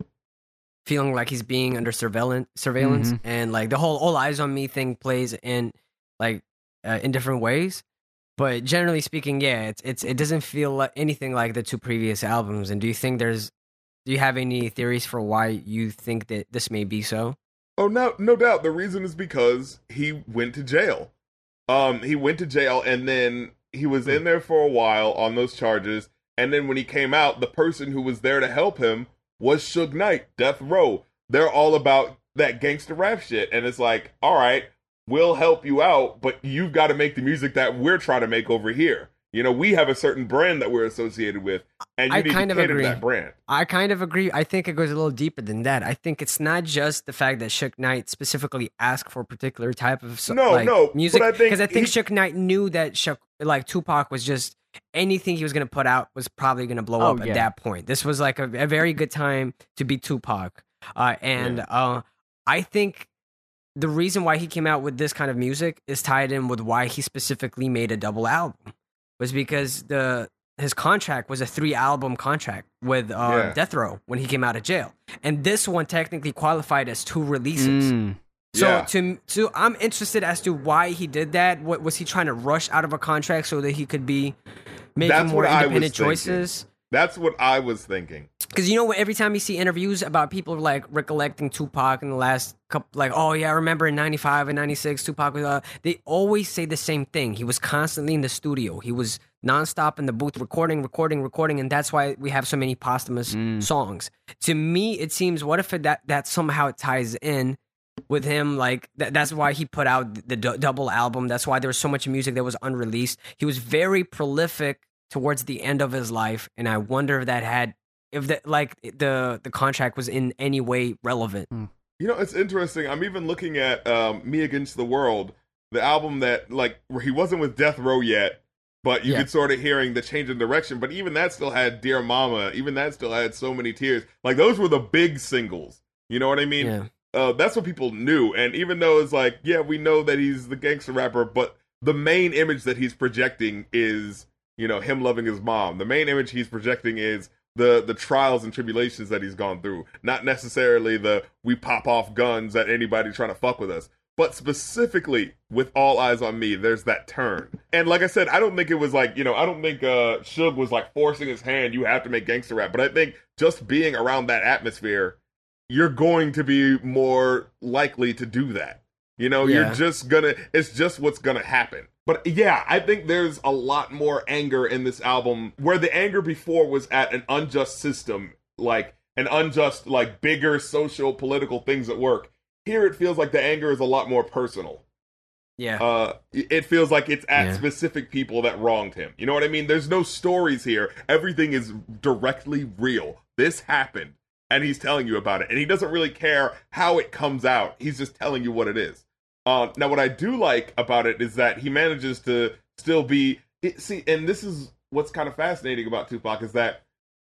feeling like he's being under surveillance surveillance Mhm. and like the whole all eyes on me thing plays in like uh, in different ways but generally speaking yeah it's it's it doesn't feel like anything like the two previous albums and do you think there's do you have any theories for why you think that this may be so Oh no, no doubt. The reason is because he went to jail. Um, he went to jail and then he was in there for a while on those charges. And then when he came out, the person who was there to help him was Suge Knight, Death Row. They're all about that gangster rap shit, and it's like, all right, we'll help you out, but you've got to make the music that we're trying to make over here. You know, we have a certain brand that we're associated with, and you I need kind to of cater to agree. that brand. I kind of agree. I think it goes a little deeper than that. I think it's not just the fact that Suge Knight specifically asked for a particular type of so, No, like, no, music I think because I think he- Suge Knight knew that Suge like Tupac was just anything he was gonna put out was probably gonna blow Oh, up yeah. at that point. This was like a, a very good time to be Tupac, uh, and uh, I think the reason why he came out with this kind of music is tied in with why he specifically made a double album was because the his contract was a three album contract with uh, Yeah. Death Row when he came out of jail, and this one technically qualified as two releases. Mm. So Yeah. to to I'm interested as to why he did that. What was he trying to rush out of a contract so that he could be making That's more what I was independent choices? That's what I was thinking. Because you know, every time you see interviews about people like recollecting Tupac in the last couple, like, oh yeah, I remember in '95 and '96, Tupac was. Uh, they always say the same thing. He was constantly in the studio. He was nonstop in the booth, recording, recording, recording, and that's why we have so many posthumous Mm. songs. To me, it seems, what if it, that that somehow ties in with him? Like that, that's why he put out the d- double album. That's why there was so much music that was unreleased. He was very prolific towards the end of his life, and I wonder if that had if that like the the contract was in any way relevant. You know, it's interesting. I'm even looking at um, Me Against the World, the album that like where he wasn't with Death Row yet, but you Yeah. could sort of hearing the change in direction. But even that still had "Dear Mama." Even that still had so many tears. Like those were the big singles. You know what I mean? yeah. Uh, that's what people knew. And even though it's like, yeah, we know that he's the gangster rapper, but the main image that he's projecting is, you know, him loving his mom. The main image he's projecting is the the trials and tribulations that he's gone through, not necessarily the we pop off guns at anybody trying to fuck with us. But specifically with all eyes on me, there's that turn. And like I said, I don't think it was like, you know, I don't think uh Suge was like forcing his hand, you have to make gangster rap. But I think just being around that atmosphere you're going to be more likely to do that. You know, Yeah. you're just gonna, it's just what's gonna happen. But yeah, I think there's a lot more anger in this album where the anger before was at an unjust system, like an unjust, like bigger social, political things at work. Here it feels like the anger is a lot more personal. Yeah. Uh, it feels like it's at Yeah. specific people that wronged him. You know what I mean? There's no stories here. Everything is directly real. This happened, and he's telling you about it, and he doesn't really care how it comes out. He's just telling you what it is. Uh, now, what I do like about it is that he manages to still be. See, and this is what's kind of fascinating about Tupac is that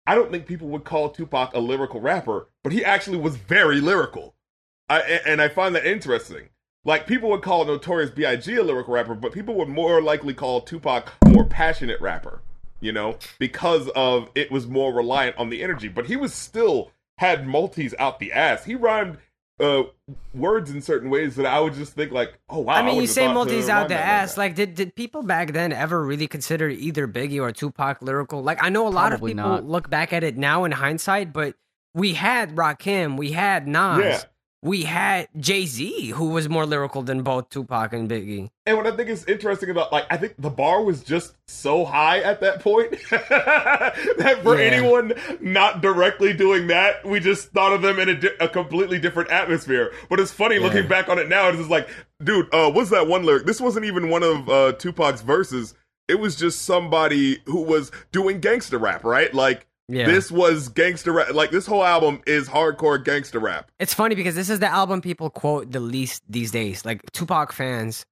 I don't think people would call Tupac a lyrical rapper, but he actually was very lyrical. I, and I find that interesting. Like people would call Notorious B.I.G. a lyrical rapper, but people would more likely call Tupac a more passionate rapper. You know, because of it was more reliant on the energy. But he was still had multis out the ass. He rhymed uh words in certain ways that I would just think like, oh wow. I mean, you say have multis out the ass. that. Like, did did people back then ever really consider either Biggie or Tupac lyrical? Like, I know a lot Probably of people not. look back at it now in hindsight, but we had Rakim, we had Nas, Yeah. We had Jay Z, who was more lyrical than both Tupac and Biggie. And what I think is interesting about, like, I think the bar was just so high at that point that for Yeah. anyone not directly doing that, we just thought of them in a, di- a completely different atmosphere. But it's funny Yeah. looking back on it now. It's just like, dude, uh, what's that one lyric? This wasn't even one of uh, Tupac's verses. It was just somebody who was doing gangster rap, right? Like, Yeah. this was gangster rap. Like, this whole album is hardcore gangster rap. It's funny because this is the album people quote the least these days. Like Tupac fans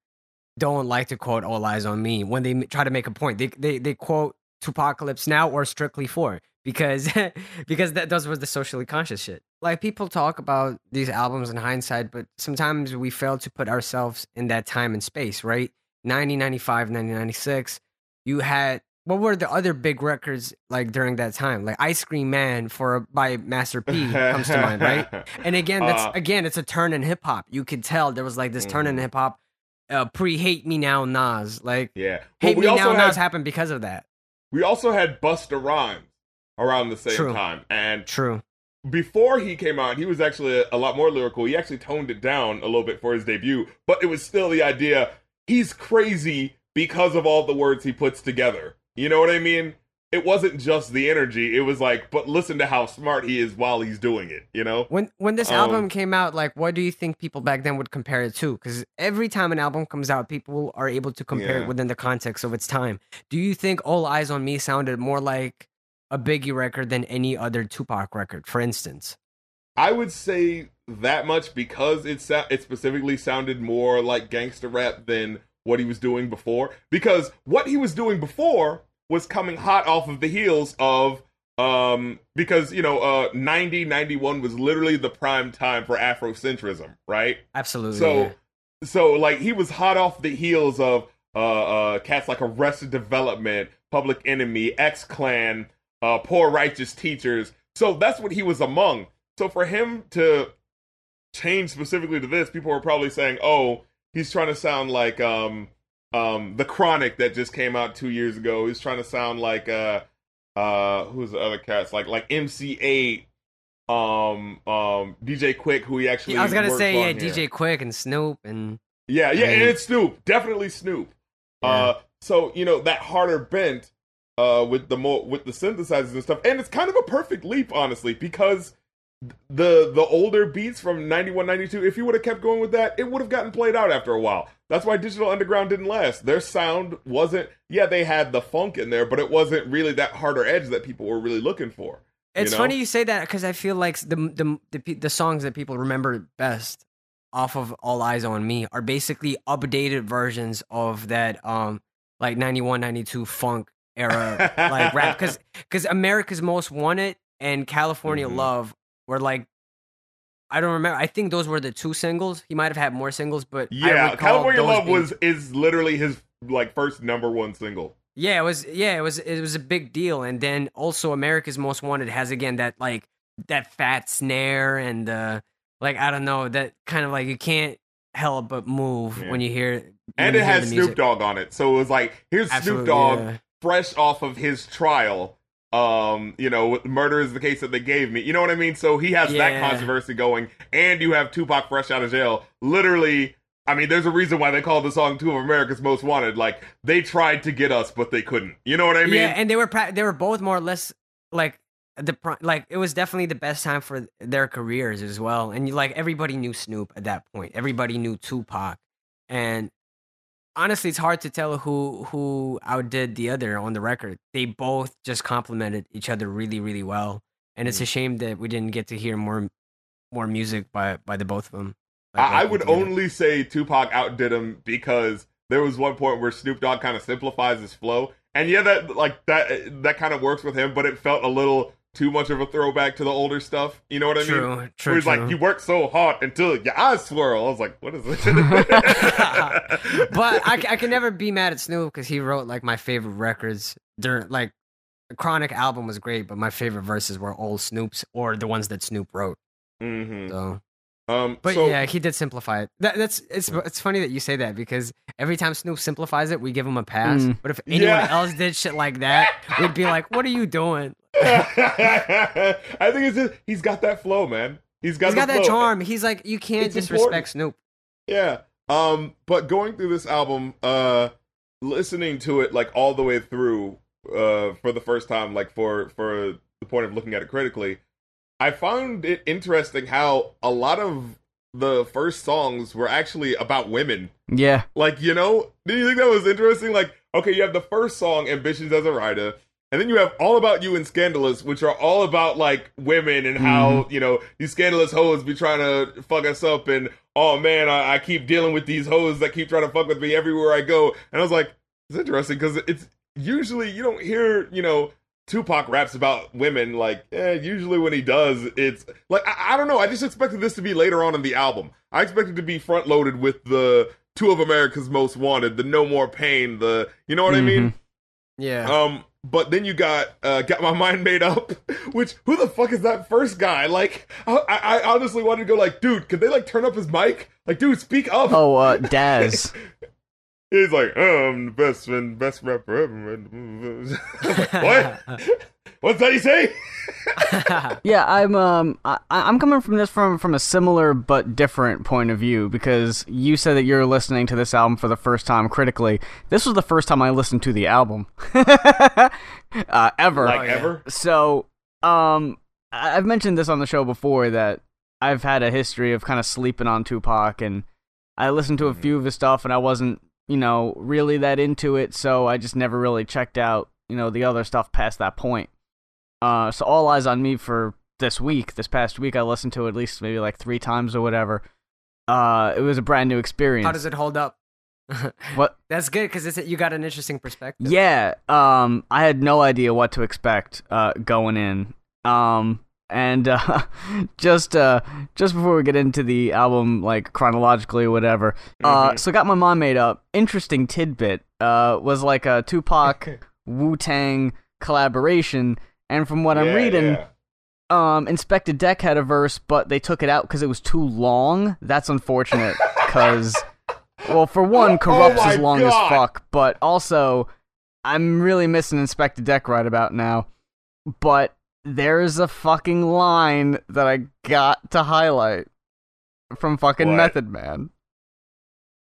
don't like to quote "All Eyes on Me" when they try to make a point. They they they quote Tupacalypse Now or Strictly Four because because that those was the socially conscious shit. Like people talk about these albums in hindsight, but sometimes we fail to put ourselves in that time and space. Right, 1995, 1996, you had. What were the other big records like during that time? Like Ice Cream Man for by Master P comes to mind, right? And again, that's Uh, again, it's a turn in hip hop. You could tell there was like this turn in Mhm. hip hop. Uh, pre "Hate Me Now" Nas, like Yeah. "Hate we Me also Now" had- Nas happened because of that. We also had Busta Rhymes around the same True. time, and True. before he came out, he was actually a, a lot more lyrical. He actually toned it down a little bit for his debut, but it was still the idea he's crazy because of all the words he puts together. You know what I mean? It wasn't just the energy. It was like, but listen to how smart he is while he's doing it. You know? When when this Um, album came out, like, what do you think people back then would compare it to? Because every time an album comes out, people are able to compare Yeah. it within the context of its time. Do you think "All Eyes on Me" sounded more like a Biggie record than any other Tupac record, for instance? I would say that much because it sa- it specifically sounded more like gangster rap than what he was doing before. Because what he was doing before was coming hot off of the heels of um because you know uh 90 91 was literally the prime time for afrocentrism right Absolutely. so yeah. so like he was hot off the heels of uh uh cats like arrested development public enemy x clan uh poor righteous teachers so that's what he was among so for him to change specifically to this people were probably saying oh he's trying to sound like um um the chronic that just came out two years ago he's trying to sound like uh uh who's the other cats like like MC Eiht um um DJ Quik who he actually I was gonna say yeah, here. DJ Quik and Snoop and Yeah, yeah, and And- it's Snoop. Definitely Snoop. Yeah. Uh so, you know, that harder bent uh with the more with the synthesizers and stuff. And it's kind of a perfect leap, honestly, because the the older beats from 91 92 if you would have kept going with that it would have gotten played out after a while that's why digital underground didn't last their sound wasn't yeah they had the funk in there but it wasn't really that harder edge that people were really looking for you It's know? funny you say that because I feel like the, the the the songs that people remember best off of All Eyes on Me are basically updated versions of that um like 91, 92 funk era like rap because because America's Most Wanted and California Mhm. Love were like. I don't remember. I think those were the two singles. He might have had more singles, but Yeah, California Love being- was is literally his like first number one single. Yeah, it was. Yeah, it was. It was a big deal. And then also, America's Most Wanted has again that like that fat snare and uh like I don't know that kind of like you can't help but move Yeah. when you hear. And you it hear had Snoop. Dogg on it. So it was like, here's Absolutely, Snoop Dogg yeah. fresh off of his trial. Um, you know, murder is the case that they gave me. You know what I mean? So he has that controversy going, and you have Tupac fresh out of jail. Literally, I mean, there's a reason why they call the song Two of America's Most Wanted. Like they tried to get us, but they couldn't. You know what I mean? yeah, and they were pra- they were both more or less like the like it was definitely the best time for their careers as well. And you like everybody knew Snoop at that point. Everybody knew Tupac, and honestly, it's hard to tell who who outdid the other on the record. They both just complemented each other really really well, and it's a mm. shame that we didn't get to hear more more music by by the both of them. like, I, I would together. only say Tupac outdid him because there was one point where Snoop Dogg kind of simplifies his flow, and yeah, that like that that kind of works with him, but it felt a little too much of a throwback to the older stuff. You know what I mean? True, true, Where he's true. like, you work so hard until your eyes swirl. I was like, what is this? but I, I can never be mad at Snoop because he wrote like my favorite records during like the Chronic album was great, but my favorite verses were old Snoop's or the ones that Snoop wrote. hmm So, Um, but so, yeah, he did simplify it. That, that's it's it's funny that you say that because every time Snoop simplifies it, we give him a pass. Mm. But if anyone Yeah. else did shit like that, we'd be like, "What are you doing?" I think it's just he's got that flow, man. He's got He's the got that charm. He's like, you can't It's disrespect important. Snoop. Yeah. Um, but going through this album, uh listening to it like all the way through, uh, for the first time, like for for the point of looking at it critically, I found it interesting how a lot of the first songs were actually about women. Yeah. Like, you know, did you think that was interesting? Like, okay, you have the first song, Ambitionz Az a Ridah, and then you have All About You and Skandalouz, which are all about like women and how, you know, these scandalous hoes be trying to fuck us up and oh man, I, I keep dealing with these hoes that keep trying to fuck with me everywhere I go. And I was like, it's interesting because it's usually you don't hear, you know, Tupac raps about women like eh, usually when he does it's like I, I don't know. I just expected this to be later on in the album. I expected to be front loaded with the two of America's most wanted the no more pain the you know what I mean? Yeah. um but then you got uh got my mind made up which who the fuck is that first guy like I, I I honestly wanted to go like dude could they like turn up his mic like dude speak up Oh, uh, Daz. He's like, oh, I'm the best and best rapper ever. what? What's that he say? Yeah, I'm um I, I'm coming from this from from a similar but different point of view because you said that you're listening to this album for the first time critically. This was the first time I listened to the album uh, ever. Like yeah. ever? So, um, I've mentioned this on the show before that I've had a history of kind of sleeping on Tupac, and I listened to a Mhm. few of his stuff, and I wasn't, you know, really that into it, so I just never really checked out, you know, the other stuff past that point. Uh, so all eyes on me for this week. This past week, I listened to it at least maybe like three times or whatever. Uh, it was a brand new experience. How does it hold up? What? That's good because it's you got an interesting perspective. Yeah, um, I had no idea what to expect uh, going in. Um, and uh, just uh, just before we get into the album, like chronologically or whatever, uh, Mhm. so got my mind made up. Interesting tidbit uh, was like a Tupac Wu Tang collaboration, and from what I'm reading, yeah. um, Inspectah Deck had a verse, but they took it out because it was too long. That's unfortunate because, well, for one, Kurupt's Oh is long as fuck, but also, I'm really missing Inspectah Deck right about now. But there's a fucking line that I got to highlight from fucking What? Method Man.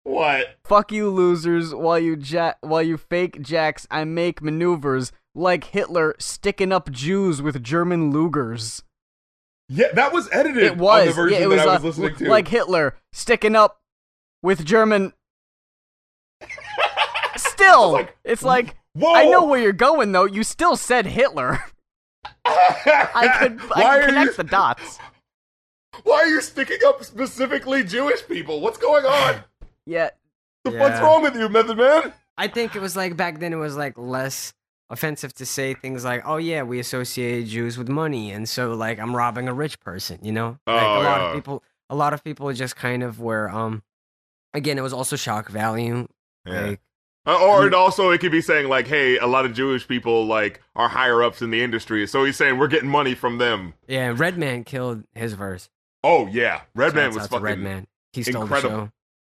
What? Fuck you, losers! While you ja- while you fake jacks, I make maneuvers like Hitler sticking up Jews with German Lugers. Yeah, that was edited It was. on the version yeah, it was that I uh, was listening to. like Hitler sticking up with German. Still, like, it's like Whoa! I know where you're going though. You still said Hitler. I could why I are could connect you, the dots. Why are you sticking up specifically Jewish people? What's going on? Yeah, The fuck's Yeah. wrong with you, Method Man? I think it was like back then it was like less offensive to say things like, "Oh yeah, we associate Jews with money," and so like I'm robbing a rich person. You know, like Oh, a lot of people, a lot of people just kind of were. Um, again, it was also shock value. Like, Uh, or it also it could be saying like, hey, a lot of Jewish people like are higher ups in the industry, so he's saying we're getting money from them. yeah, Redman killed his verse. Oh yeah, Redman was fucking Redman. He stole incredible.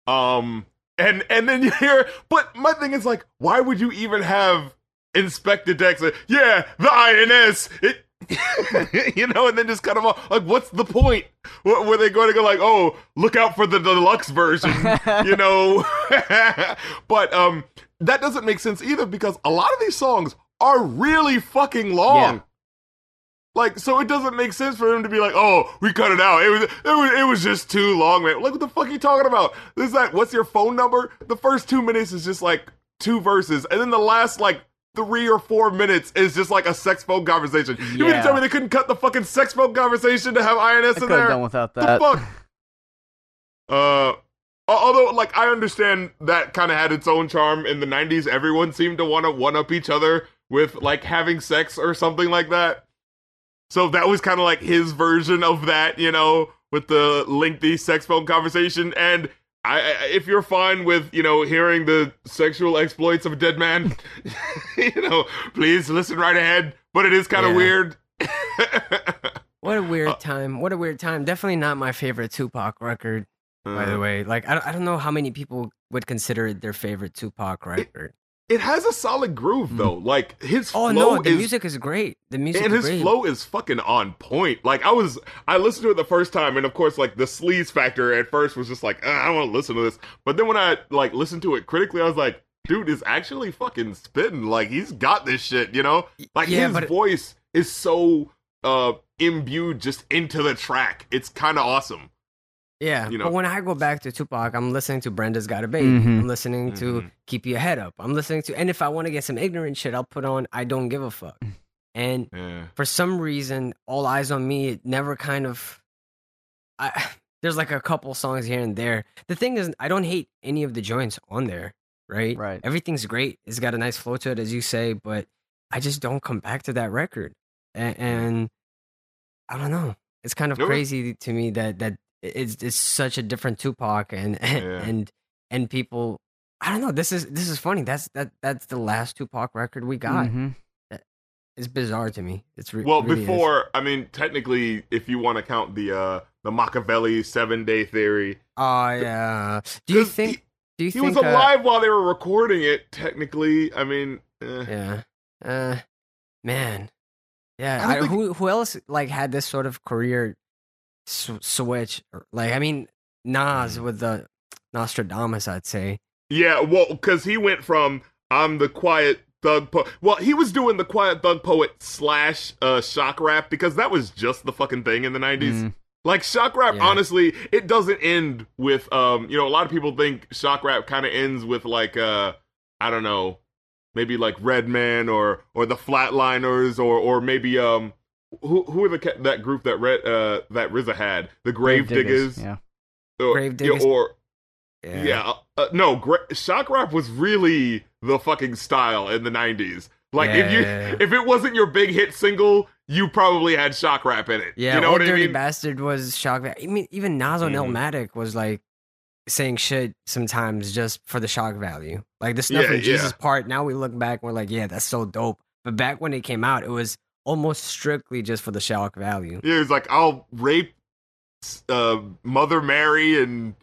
the show. um, and and then you hear, but my thing is like, why would you even have Inspectah Deck's? uh, Yeah, the INS. It, you know, and then just cut them off. Like, what's the point? Were, were they going to go like, oh, look out for the deluxe version? you know, but um, that doesn't make sense either because a lot of these songs are really fucking long. Yeah. Like, so it doesn't make sense for him to be like, "Oh, we cut it out. It was, it was, it was just too long, man." Like, what the fuck are you talking about? This is like, what's your phone number? The first two minutes is just like two verses, and then the last like three or four minutes is just like a sex phone conversation. You mean to tell me they couldn't cut the fucking sex phone conversation to have INS I in could have there? done without that. the fuck? Uh, although, like, I understand that kind of had its own charm in the '90s. Everyone seemed to want to one up each other with like having sex or something like that. So that was kind of like his version of that, you know, with the lengthy sex phone conversation. And I, if you're fine with, you know, hearing the sexual exploits of a dead man, you know, please listen right ahead. But it is kind of Yeah. weird. What a weird Uh, time. What a weird time. Definitely not my favorite Tupac record, by the Uh, way. Like, I, I don't know how many people would consider it their favorite Tupac record. It has a solid groove though. Like his Oh, flow no, the is music is great. The music and is his great. flow is fucking on point. Like I was, I listened to it the first time, and of course, like the sleaze factor at first was just like, "Uh, I don't want to listen to this. But then when I like listened to it critically, I was like, dude is actually fucking spitting. Like he's got this shit, you know. Like yeah, his but- voice is so uh imbued just into the track. It's kind of awesome. Yeah, you know. but when I go back to Tupac, I'm listening to Brenda's Got a Baby. Mhm. I'm listening to Mhm. Keep Your Head Up. I'm listening to, and if I want to get some ignorant shit, I'll put on I Don't Give a Fuck. And Yeah. for some reason, All Eyes on Me, it never kind of. I there's like a couple songs here and there. The thing is, I don't hate any of the joints on there, right? Right. Everything's great. It's got a nice flow to it, as you say, but I just don't come back to that record, and, and I don't know. It's kind of No. crazy to me that that it's it's such a different Tupac, and and Yeah. and, and people. I don't know. This is this is funny. That's that that's the last Tupac record we got. Mhm. It's bizarre to me. It's re- Well, really is. before I mean, technically, if you want to count the uh the Machiavelli seven day theory, Oh yeah. Do you think? he- do you think he think? was uh, alive while they were recording it? Technically, I mean, eh. yeah. Uh, man. Yeah. I I think- who who else like had this sort of career switch? Like I mean, Nas Mm. with the Nostradamus, I'd say. Yeah, well, because he went from I'm the quiet thug poet. Well, he was doing the quiet thug poet slash uh, shock rap because that was just the fucking thing in the 90s. Mm. Like shock rap, Yeah. honestly, it doesn't end with um. You know, a lot of people think shock rap kind of ends with like uh, I don't know, maybe like Redman or or the Flatlinerz or or maybe um. Who who are the that group that Red uh that RZA had the Gravediggaz Yeah. or, Gravediggaz. or yeah, uh, no, gra- shock rap was really the fucking style in the '90s. Like if you Yeah. if it wasn't your big hit single, you probably had shock rap in it. Yeah, you know Old what I Dirty mean? Bastard was shock. va- I mean, even Nas on. Illmatic was like saying shit sometimes just for the shock value. Like the Snuff Yeah, and Jesus yeah. part. Now we look back, and we're like, yeah, that's so dope. But back when it came out, it was almost strictly just for the shock value. Yeah, it's like I'll rape uh, Mother Mary and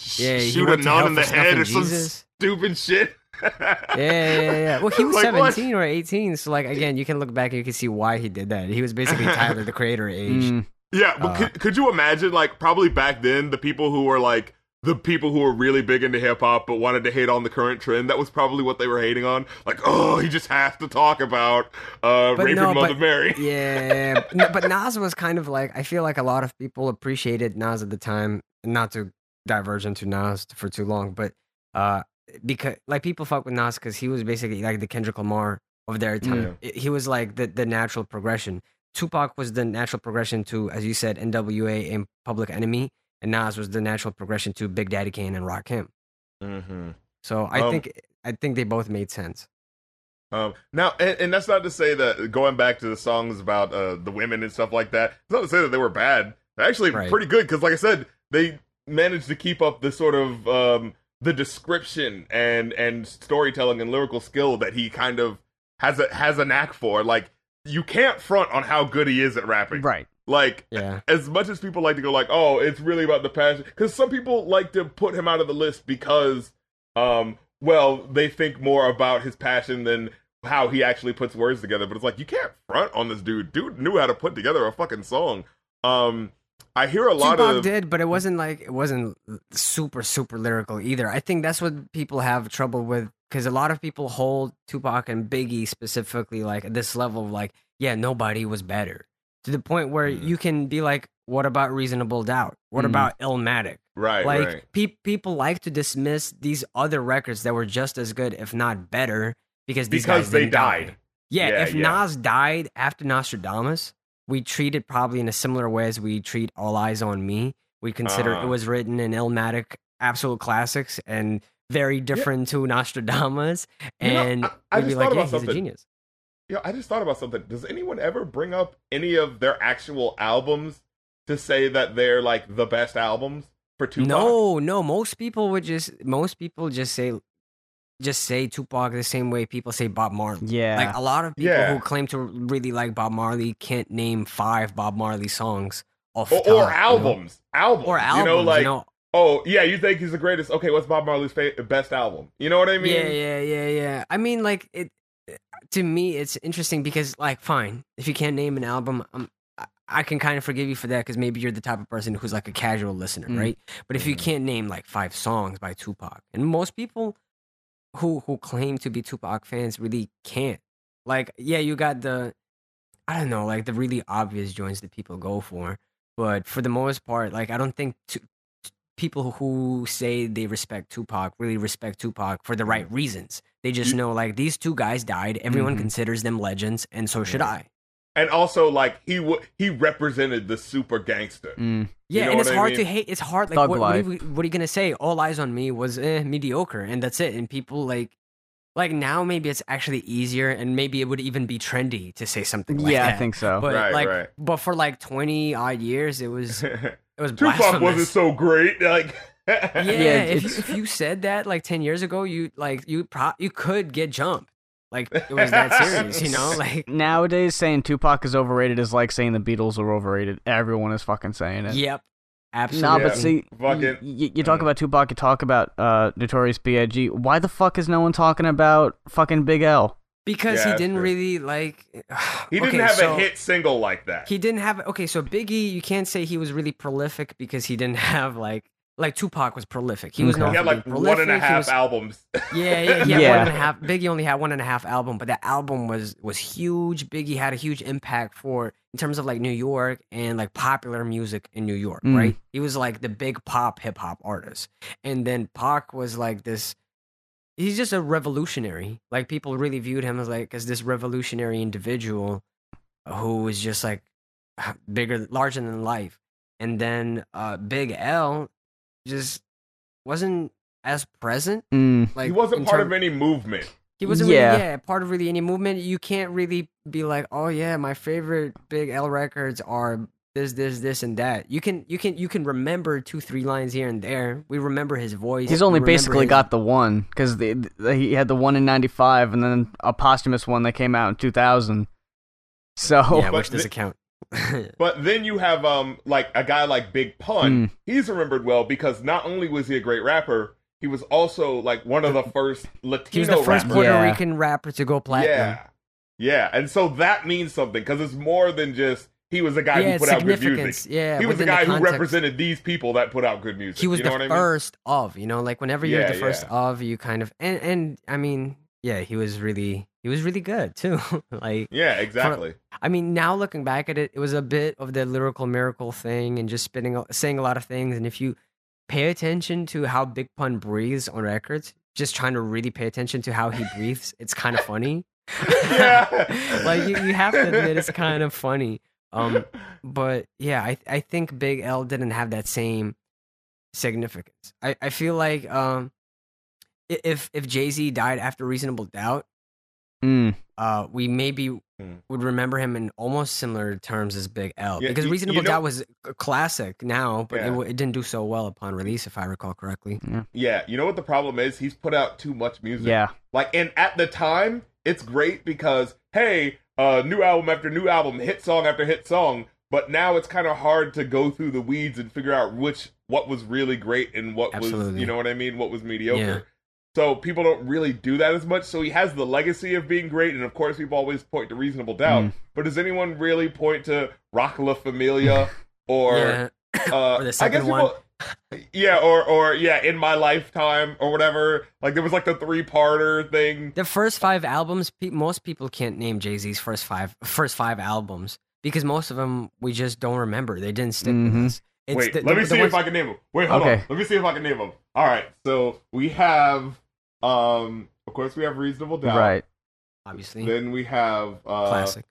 sh- Yeah, shoot a went nun in the head or some stupid shit. Yeah, yeah, yeah, yeah. Well, he was Like, what? 17 or 18. So, like, again, you can look back and you can see why he did that. He was basically Tyler, the creator age. Mm. Yeah, but Uh, could, could you imagine, like, probably back then, the people who were like the people who were really big into hip hop but wanted to hate on the current trend? That was probably what they were hating on. Like, oh, he just has to talk about uh, But raping no, Mother but- Mary. Yeah, no, but Nas was kind of like I feel like a lot of people appreciated Nas at the time. Not to diverge into Nas for too long, but uh, because like people fuck with Nas because he was basically like the Kendrick Lamar of their time. I- He was like the the natural progression. Tupac was the natural progression to, as you said, N.W.A. and Public Enemy, and Nas was the natural progression to Big Daddy Kane and Rakim. Mm-hmm. So I Um, think I think they both made sense. Um, now, and, and that's not to say that going back to the songs about uh, the women and stuff like that. It's not to say that they were bad. They're actually Right. pretty good because, like I said, they managed to keep up the sort of um, the description and and storytelling and lyrical skill that he kind of has a has a knack for. Like you can't front on how good he is at rapping. Right. Like Yeah. as much as people like to go like, oh, it's really about the passion, because some people like to put him out of the list because, um, well, they think more about his passion than how he actually puts words together. But it's like you can't front on this dude. Dude knew how to put together a fucking song. Um, I hear a lot Tupac of did, but it wasn't like it wasn't super super lyrical either. I think that's what people have trouble with because a lot of people hold Tupac and Biggie specifically like at this level of like, yeah, nobody was better to the point where Mm. you can be like, what about Reasonable Doubt? What Mm. about Illmatic? right, like right. pe- people like to dismiss these other records that were just as good, if not better, because these because guys they didn't die. died. Yeah, Yeah, if yeah. Nas died after Nostradamus, we treat it probably in a similar way as we treat All Eyez on Me. We consider Uh-huh. it was written in Illmatic absolute classics and very different to Nostradamus. You know, And I- I we'd be just like, thought yeah, about he's a something. Genius. Yeah, I just thought about something. Does anyone ever bring up any of their actual albums to say that they're like the best albums for Tupac? No, no. Most people would just most people just say just say Tupac the same way people say Bob Marley. Yeah. Like a lot of people Yeah. who claim to really like Bob Marley can't name five Bob Marley songs off or, top, or you know? albums, albums, Or albums, You know, like you know? oh yeah, you think he's the greatest? Okay, what's Bob Marley's fa- best album? You know what I mean? Yeah, yeah, yeah, yeah. I mean, like it. To me, it's interesting because, like, fine, if you can't name an album, um, I, can kind of forgive you for that because maybe you're the type of person who's like a casual listener, Mm. right? But if you can't name like five songs by Tupac, and most people who who claim to be Tupac fans really can't. Like, yeah, you got the, I don't know, like the really obvious joints that people go for, but for the most part, like, I don't think tu- people who say they respect Tupac really respect Tupac for the right reasons. They just You- know like these two guys died. Everyone Mhm. considers them legends, and so should. I. And also, like he w- he represented the super gangster. Mm. Yeah, know and it's I hard mean? to hate. It's hard. Like, what, what, are you, what are you gonna say? All Eyez on Me was eh, mediocre, and that's it. And people like, like now maybe it's actually easier, and maybe it would even be trendy to say something like yeah, that. I think so. But Right, like, right. but for like twenty odd years, it was it was Tupac wasn't so great. Like yeah, Yeah, if you, if you said that like ten years ago, you like you pro- you could get jumped. Like it was that serious, you know? Like Nowadays, saying Tupac is overrated is like saying the Beatles are overrated. Everyone is fucking saying it. yep, Nah, absolutely. but Yeah. see, Fucking- y- y- you talk about Tupac, you talk about uh, Notorious B.I.G. Why the fuck is no one talking about fucking Big L? Because Yeah, he didn't true. really like. he didn't okay, have so a hit single like that. He didn't have. Okay, so Biggie, you can't say he was really prolific because he didn't have like like Tupac was prolific. He was Okay. known He had like one and a prolific, he half was- albums. Yeah, yeah, yeah. Yeah. One and a half. Biggie only had one and a half album, but that album was was huge. Biggie had a huge impact for in terms of like New York and like popular music in New York, Mm. right? He was like the big pop hip hop artist, and then Pac was like this. He's just a revolutionary. Like people really viewed him as like as this revolutionary individual who was just like bigger, larger than life. And then uh Big L just wasn't as present. Mm. Like he wasn't part term- of any movement. he wasn't Yeah. really yeah part of really any movement. You can't really be like, oh yeah, my favorite Big L records are this, this, this, and that. You can you can you can remember two three lines here and there. We remember his voice. He's only basically his- got the one because he had the one in '95 and then a posthumous one that came out in 2000. So yeah, which doesn't count. But then you have um like a guy like Big Pun. Mm. He's remembered well because not only was he a great rapper, he was also like one of the first Latino he was the first rappers. Puerto Yeah. Rican rapper to go platinum. Yeah, yeah, and so that means something because it's more than just he was the guy yeah, who put out good music. Yeah, he was the guy who represented these people that put out good music. He was you know the what I mean? first of, you know, like whenever you're Yeah, the first yeah. of, you kind of and and I mean, yeah, he was really he was really good too. like Yeah, exactly. I mean, now looking back at it, it was a bit of the lyrical miracle thing and just spitting, a- saying a lot of things. And if you pay attention to how Big Pun breathes on records, just trying to really pay attention to how he breathes, it's kind of funny. Yeah. like you, you have to admit it's kind of funny. Um, but yeah, I I think Big L didn't have that same significance. I, I feel like um if if Jay Z died after Reasonable Doubt, Mm. uh, we maybe Hmm. would remember him in almost similar terms as Big L Yeah, because you- you Reasonable know- Doubt was a classic now, but Yeah. it, it didn't do so well upon release, if I recall correctly. Yeah, you know what the problem is? He's put out too much music. Yeah. Like, and at the time, it's great because hey, uh, new album after new album, hit song after hit song. But now it's kind of hard to go through the weeds and figure out which what was really great and what was, you know what I mean, what was mediocre. Yeah. So people don't really do that as much. So he has the legacy of being great, and of course, people always point to Reasonable Doubt. Mm. But does anyone really point to Roc La Familia or? yeah, uh, Or the I second guess one. People- yeah, or or yeah, in my lifetime or whatever. Like there was like the three parter thing. the first five albums, pe- most people can't name Jay Z's first five first five albums because most of them we just don't remember. They didn't stick Mhm. with us. It's Wait, the- let the- me the see ones- if I can name them. Wait, hold Okay. on. Let me see if I can name them. All right, so we have, um, of course, we have Reasonable Doubt. Right. obviously Then we have uh, classic.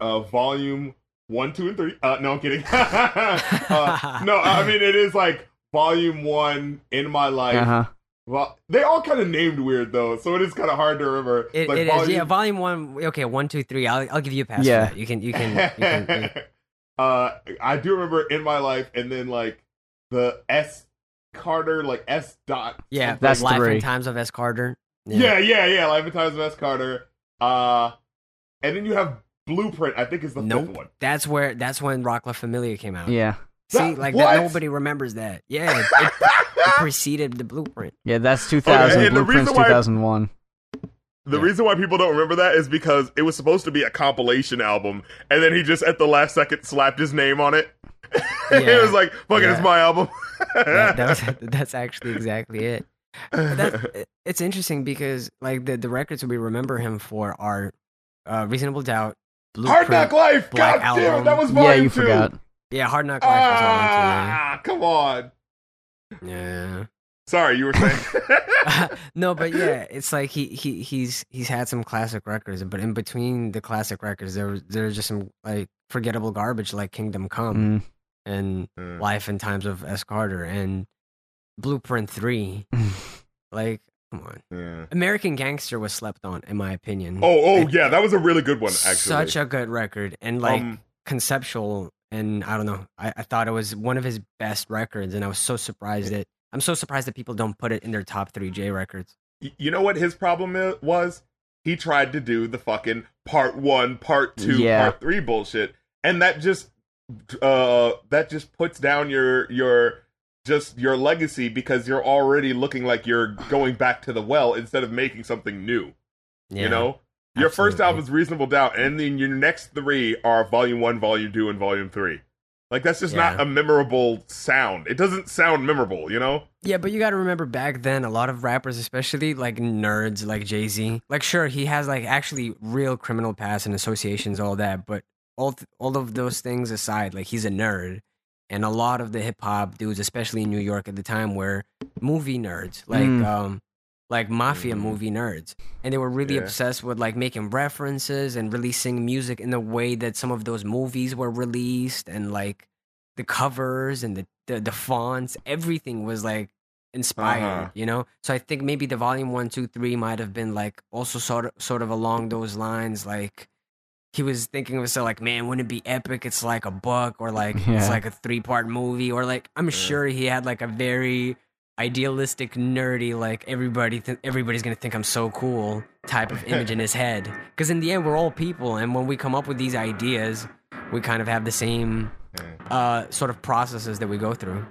uh, volume one, two, and three. Uh, no, I'm kidding. uh, no, I mean it is like volume one in my life. Uh huh. Well, they all kind of named weird though, so it is kind of hard to remember. It, like it is, yeah. Volume one, okay, one, two, three. I'll, I'll give you a pass. Yeah. for that. you can, you can, you can. you- uh, I do remember in my life, and then like the S Carter, like S dot. yeah. something. That's Life three. and Times of S. Carter. yeah, yeah, yeah. Life and Times of S Carter. Uh, and then you have Blueprint. I think is the Nope. fifth one. That's where, that's when Roc La Familia came out. Yeah. See, like that, nobody remembers that. Yeah, it, it, it preceded the Blueprint. Yeah. That's 2000. and the Blueprints reason why- 2001. The Yeah. reason why people don't remember that is because it was supposed to be a compilation album, and then he just at the last second slapped his name on it. it was like, "Fuck it, it's my album." That, that was, that's actually exactly it. But that, it- it's interesting because like the, the records we remember him for are uh, Reasonable Doubt, Hard Knock Life. Black God damn it, that Album. was Yeah, you two. forgot. Yeah, Hard Knock Life was on Ah, come on. Yeah. Sorry, you were saying. no, but yeah, it's like he he he's he's had some classic records, but in between the classic records, there was there's just some like forgettable garbage like Kingdom Come Mm. and Mm. Life and Times of S Carter and Blueprint Three. Like, come on, yeah. American Gangster was slept on, in my opinion. Oh, oh, It- yeah, that was a really good one. Actually, such a good record and like Um, conceptual, and I don't know, I, I thought it was one of his best records, and I was so surprised that I'm so surprised that people don't put it in their top three J records. you know what his problem was? He tried to do the fucking part one, part two, Yeah. part three bullshit, and that just, uh, that just puts down your your just your legacy because you're already looking like you're going back to the well instead of making something new. Yeah. You know, your first album is Reasonable Doubt, and then your next three are Volume One, Volume Two, and Volume Three. Like that's just not a memorable sound. It doesn't sound memorable, you know. Yeah, but you got to remember back then, a lot of rappers, especially like nerds like Jay Z, like sure he has like actually real criminal past and associations, all that. But all th- all of those things aside, like he's a nerd, and a lot of the hip hop dudes, especially in New York at the time, were movie nerds, like Mm. um, like mafia Mhm. movie nerds, and they were really Yeah. obsessed with like making references and releasing music in the way that some of those movies were released, and like the covers and the the, the fonts, everything was like inspired, Uh-huh. you know. So I think maybe the volume one, two, three might have been like also sort of sort of along those lines, like. He was thinking of himself like, man, wouldn't it be epic? It's like a book, or like Yeah. it's like a three part movie, or like I'm sure he had like a very idealistic, nerdy, like everybody, th- everybody's gonna think I'm so cool type of image in his head. Because in the end, we're all people, and when we come up with these ideas, we kind of have the same uh, sort of processes that we go through.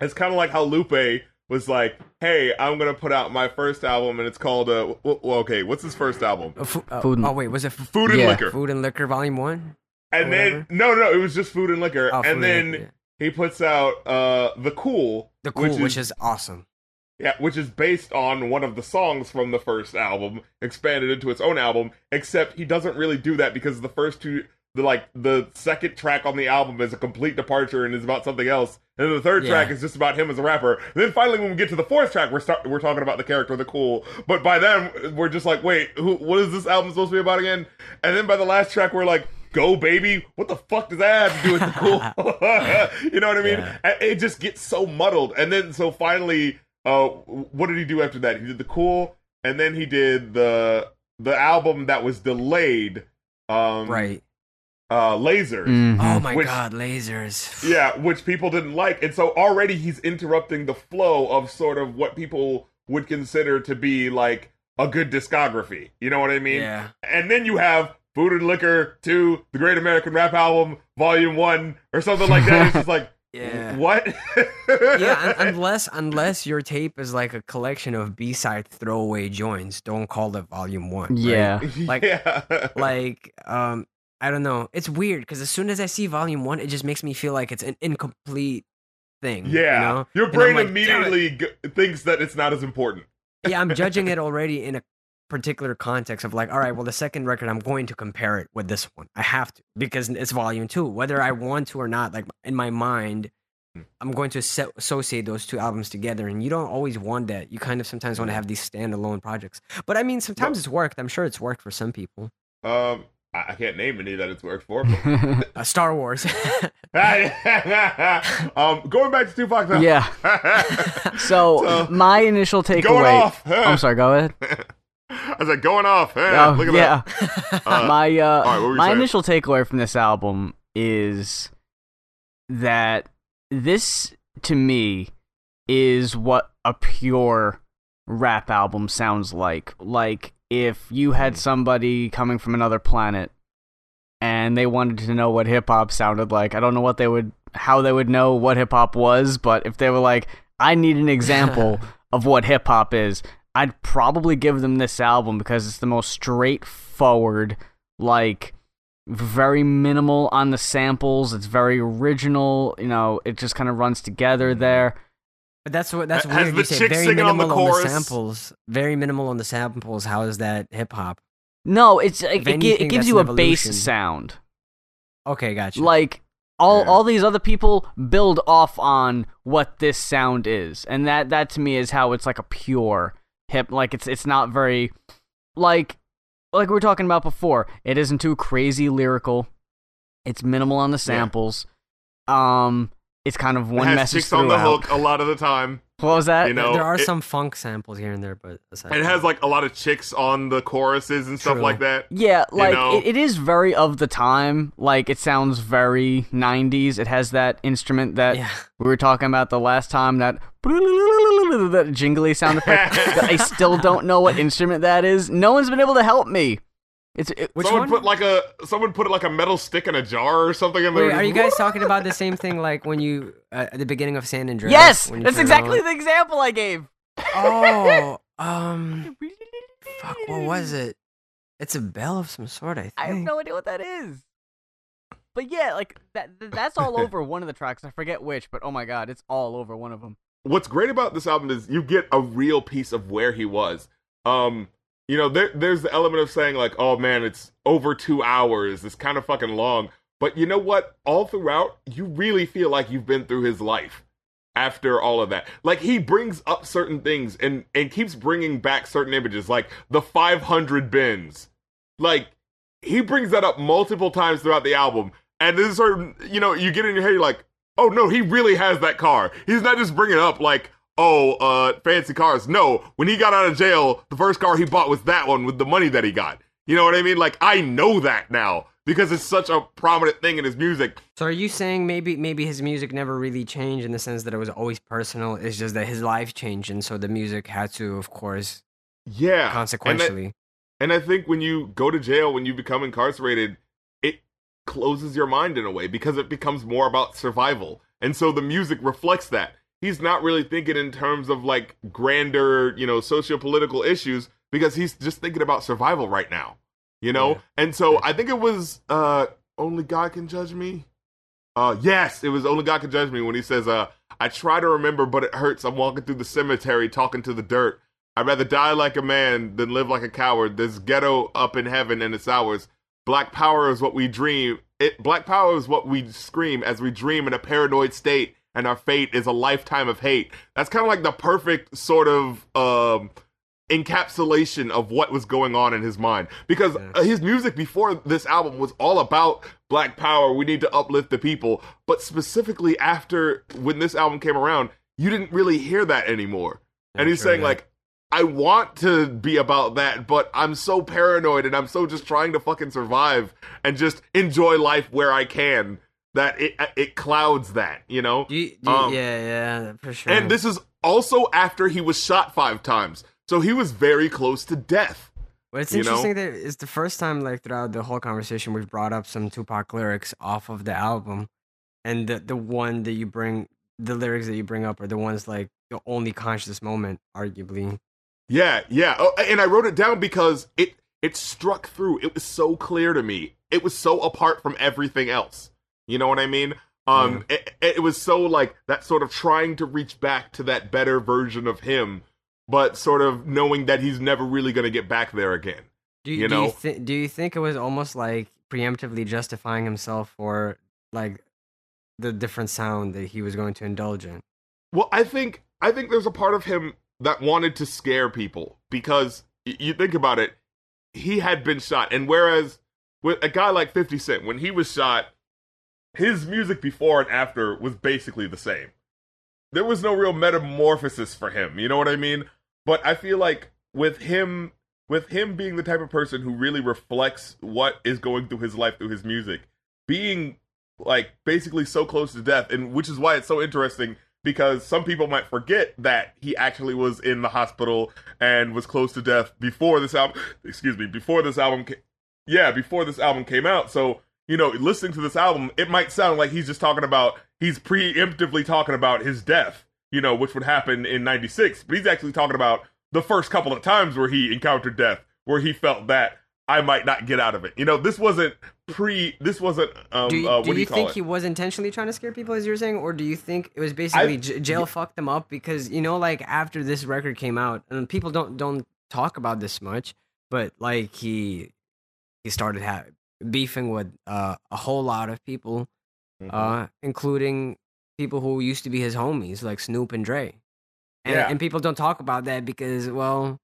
It's kind of like how Lupe was like, "Hey, I'm gonna put out my first album, and it's called uh, w- w- okay, what's his first album? Uh, fu- uh, Food and- oh wait, was it f- Food and Yeah. Liquor." Food and Liquor Volume One? And then whatever. no, no, it was just Food and Liquor, Oh, and then Liquor, yeah. he puts out uh the Cool, the cool, which, is, awesome. Yeah, which is based on one of the songs from the first album, expanded into its own album, except he doesn't really do that because the first two the like the second track on the album is a complete departure and is about something else. And then the third Yeah. track is just about him as a rapper. And then finally when we get to the fourth track, we're start we're talking about the character the cool. But by then we're just like, wait, who what is this album supposed to be about again? And then by the last track we're like Go baby! What the fuck does that have to do with the cool? you know what I mean? Yeah. It just gets so muddled, and then so finally, uh, what did he do after that? He did the cool, and then he did the the album that was delayed. Um, right. Uh, lasers. Mhm. Oh my Which- god, lasers. Yeah, which people didn't like, and so already he's interrupting the flow of sort of what people would consider to be like a good discography. You know what I mean? Yeah. And then you have Food and Liquor 2, The Great American Rap Album, Volume 1, or something like that. It's just like, Yeah. what? yeah, un- unless unless your tape is like a collection of B-side throwaway joints, don't call it volume 1. right? Yeah. like- yeah. Like um I don't know. It's weird cuz as soon as I see volume 1, it just makes me feel like it's an incomplete thing, you yeah. know? Your brain like, immediately g- thinks that it's not as important. yeah, I'm judging it already in a particular context of like, all right, well, the second record, I'm going to compare it with this one. I have to because it's volume two, whether I want to or not. Like in my mind, Hmm. I'm going to associate those two albums together, and you don't always want that. You kind of sometimes want to have these standalone projects. But I mean, sometimes it's worked. I'm sure it's worked for some people. Um, I, I can't name any that it's worked for. But... Uh, Star Wars. um, going back to Tupac. though. yeah. So, So, my initial takeaway. going off. I'm sorry. Go ahead. I was like, going off. Huh? Oh, Look at yeah. that. Uh, my uh, right, what were you my saying? initial takeaway from this album is that this to me is what a pure rap album sounds like. Like if you had Hmm. somebody coming from another planet and they wanted to know what hip hop sounded like. I don't know what they would how they would know what hip hop was, but if they were like I need an example of what hip hop is, I'd probably give them this album because it's the most straightforward, like very minimal on the samples. It's very original. You know, it just kind of runs together there. But that's what that's Has weird. the You say chick very singing on the minimal on the, samples. Very minimal on the samples. How is that hip hop? No, it's it, If it, anything, it gives you a an bass sound. Okay, gotcha. Like all Yeah. all these other people build off on what this sound is, and that that to me is how it's like a pure hip. Like it's it's not very like like we were talking about before. It isn't too crazy lyrical. It's minimal on the samples. Um, it's kind of It one has message chicks on the hook a lot of the time. What was that? You know, there are it- some funk samples here and there, but aside It has like a lot of chicks on the choruses and stuff like that. Yeah, like know? it, it is very of the time. Like it sounds very 90s. It has that instrument that yeah. we were talking about the last time that that jingly sound effect. that I still don't know what instrument that is. No one's been able to help me. It's it, Which someone one? put like a someone put like a metal stick in a jar or something in there. Wait, are you guys talking about the same thing like when you uh, at the beginning of San Andreas? yes, that's exactly on? the example I gave. Oh, um, fuck, what was it? It's a bell of some sort, I think. I have no idea what that is. But yeah, like that, that's all over one of the tracks. I forget which, but oh my god, it's all over one of them. What's great about this album is you get a real piece of where he was. Um, you know, there, there's the element of saying like, oh man, it's over two hours. It's kind of fucking long. But you know what? All throughout, you really feel like you've been through his life after all of that. Like he brings up certain things and and keeps bringing back certain images, like the 500 Benz. Like he brings that up multiple times throughout the album, and this is sort of you know you get in your head you're like, oh no, he really has that car. He's not just bringing up like. Oh, uh, fancy cars. No, when he got out of jail, the first car he bought was that one with the money that he got. You know what I mean? Like, I know that now because it's such a prominent thing in his music. So are you saying maybe maybe his music never really changed in the sense that it was always personal? It's just that his life changed, and so the music had to, of course, Yeah. And I- consequentially. And I think when you go to jail, when you become incarcerated, it closes your mind in a way because it becomes more about survival. And so the music reflects that. He's not really thinking in terms of like grander, you know, socio-political issues because he's just thinking about survival right now. You know? Yeah. And so I think it was uh only God can judge me. Uh yes, it was only God can judge me when he says uh I try to remember but it hurts. I'm walking through the cemetery talking to the dirt. I'd rather die like a man than live like a coward. There's ghetto up in heaven and it's ours. Black power is what we dream. It black power is what we scream as we dream in a paranoid state, and our fate is a lifetime of hate. That's kind of like the perfect sort of um encapsulation of what was going on in his mind because Yeah. uh, his music before this album was all about black power we need to uplift the people but specifically after when this album came around you didn't really hear that anymore and he's true saying that. like I want to be about that, but I'm so paranoid and I'm so just trying to fucking survive and just enjoy life where I can that it it clouds that, you know? You, you- Um, yeah, yeah, for sure. And this is also after he was shot 5 times. So he was very close to death. But it's you know? interesting that it's the first time, like throughout the whole conversation, we've brought up some Tupac lyrics off of the album, and the the one that you bring, the lyrics that you bring up, are the ones like the only conscious moment, arguably. Yeah, yeah. Oh, and I wrote it down because it it struck through. It was so clear to me. It was so apart from everything else. You know what I mean? Um, it, it was so like that sort of trying to reach back to that better version of him, but sort of knowing that he's never really gonna get back there again. Do you, You do know? you thi- do you think it was almost like preemptively justifying himself for like the different sound that he was going to indulge in? Well, I think I think there's a part of him that wanted to scare people because y- you think about it, he had been shot, and whereas with a guy like 50 Cent, when he was shot, his music before and after was basically the same. There was no real metamorphosis for him, you know what I mean? But I feel like with him with him being the type of person who really reflects what is going through his life through his music, being like basically so close to death, and which is why it's so interesting because some people might forget that he actually was in the hospital and was close to death before this album. Excuse me, before this album. Ca- yeah, before this album came out. So you know, listening to this album, it might sound like he's just talking about he's preemptively talking about his death. You know, which would happen in '96, but he's actually talking about the first couple of times where he encountered death, where he felt that I might not get out of it. You know, this wasn't pre. This wasn't. Um, do you, uh, do you you think it? he was intentionally trying to scare people, as you were saying, or do you think it was basically j- jail fucked him up because you know, like after this record came out, and people don't don't talk about this much, but like he he started ha- beefing with uh, a whole lot of people, Mhm. uh, including people who used to be his homies, like Snoop and Dre. And, Yeah. and people don't talk about that because, well,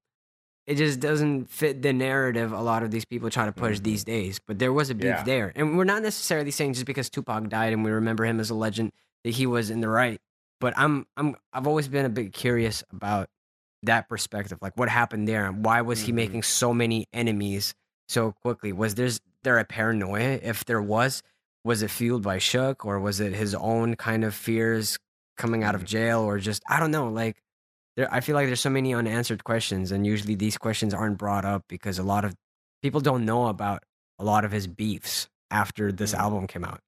it just doesn't fit the narrative a lot of these people try to push Mhm. these days. But there was a beef Yeah. there. And we're not necessarily saying just because Tupac died and we remember him as a legend that he was in the right. But I'm I'm I've always been a bit curious about that perspective. Like what happened there and why was he Mhm. making so many enemies so quickly? Was there's there a paranoia? If there was, was it fueled by Suge or was it his own kind of fears coming out of Mhm. jail or just I don't know, like there I feel like there's so many unanswered questions and usually these questions aren't brought up because a lot of people don't know about a lot of his beefs after this Mhm. album came out.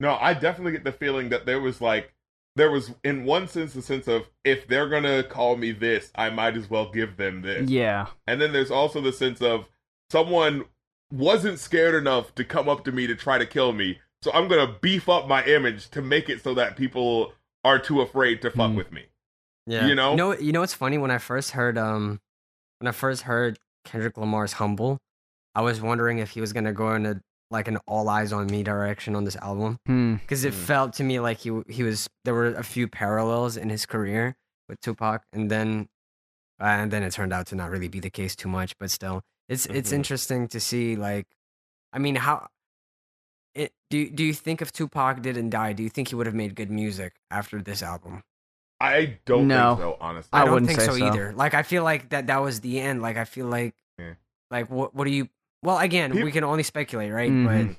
No, I definitely get the feeling that there was like there was in one sense the sense of if they're gonna call me this, I might as well give them this. Yeah. And then there's also the sense of someone wasn't scared enough to come up to me to try to kill me, so I'm gonna beef up my image to make it so that people are too afraid to fuck Mm. with me. Yeah. You know? You know you know what's funny when I first heard um when I first heard Kendrick Lamar's Humble, I was wondering if he was going to go in a like an All Eyez on Me direction on this album Hmm. because it Mm. felt to me like he he was there were a few parallels in his career with Tupac and then uh, and then it turned out to not really be the case too much but still it's it's Mhm. interesting to see like I mean how it, do you- do you think if Tupac didn't die do you think he would have made good music after this album I don't No. think so, honestly. I I, don't wouldn't think say so, so. either. Like I feel like that that was the end. Like I feel like Yeah. like what what do you well again, Peop- we can only speculate, right? Mhm.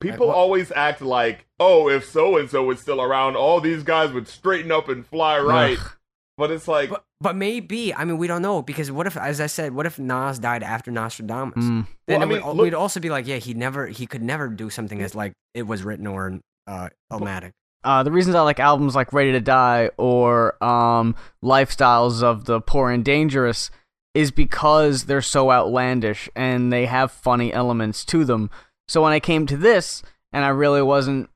People what- always act like, oh, if so and so was still around, all these guys would straighten up and fly right. Ugh. But it's like, But but but maybe, I mean we don't know because what if as I said, what if Nas died after Nostradamus? Hmm. Then Well, I it would look- we'd also be like, yeah, he never he could never do something as like it was written or uh Illmatic. Uh, the reasons I like albums like Ready to Die or um, Lifestyles of the Poor and Dangerous is because they're so outlandish and they have funny elements to them. So when I came to this and I really wasn't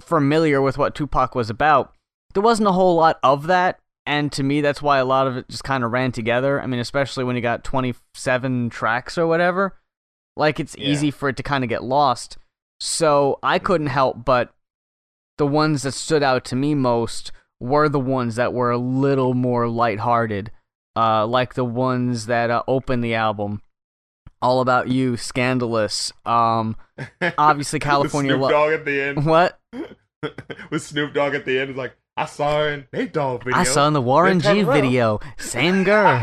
familiar with what Tupac was about, there wasn't a whole lot of that. And to me, that's why a lot of it just kind of ran together. I mean, especially when you got 27 tracks or whatever. Like, it's Yeah. easy for it to kind of get lost. So I couldn't help but the ones that stood out to me most were the ones that were a little more lighthearted, uh, like the ones that uh, opened the album. All About You, Skandalouz, um, obviously With California Snoop Lo- Dogg at the end. What? With Snoop Dogg at the end, it's like, I saw in Nate Dogg video. I saw in the Warren G video. Same girl.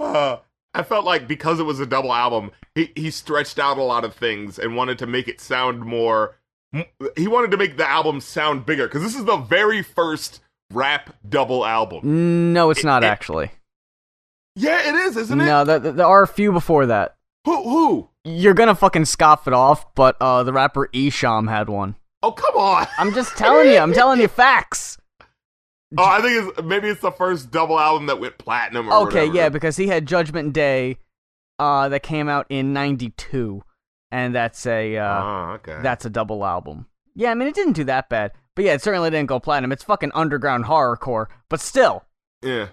uh, I felt like because it was a double album, he he stretched out a lot of things and wanted to make it sound more. He wanted to make the album sound bigger because this is the very first rap double album. No, it's not it- actually. Yeah, it is, isn't it? No, th- th- there are a few before that. Who? Who? You're gonna fucking scoff it off, but uh, the rapper Esham had one. Oh, come on. I'm just telling you. I'm telling you facts. Oh, I think it's maybe it's the first double album that went platinum. Or Okay, whatever. yeah, because he had Judgment Day, uh, that came out in '92, and that's a uh, oh, okay. that's a double album. Yeah, I mean it didn't do that bad, but yeah, it certainly didn't go platinum. It's fucking underground horrorcore, but still, Yeah.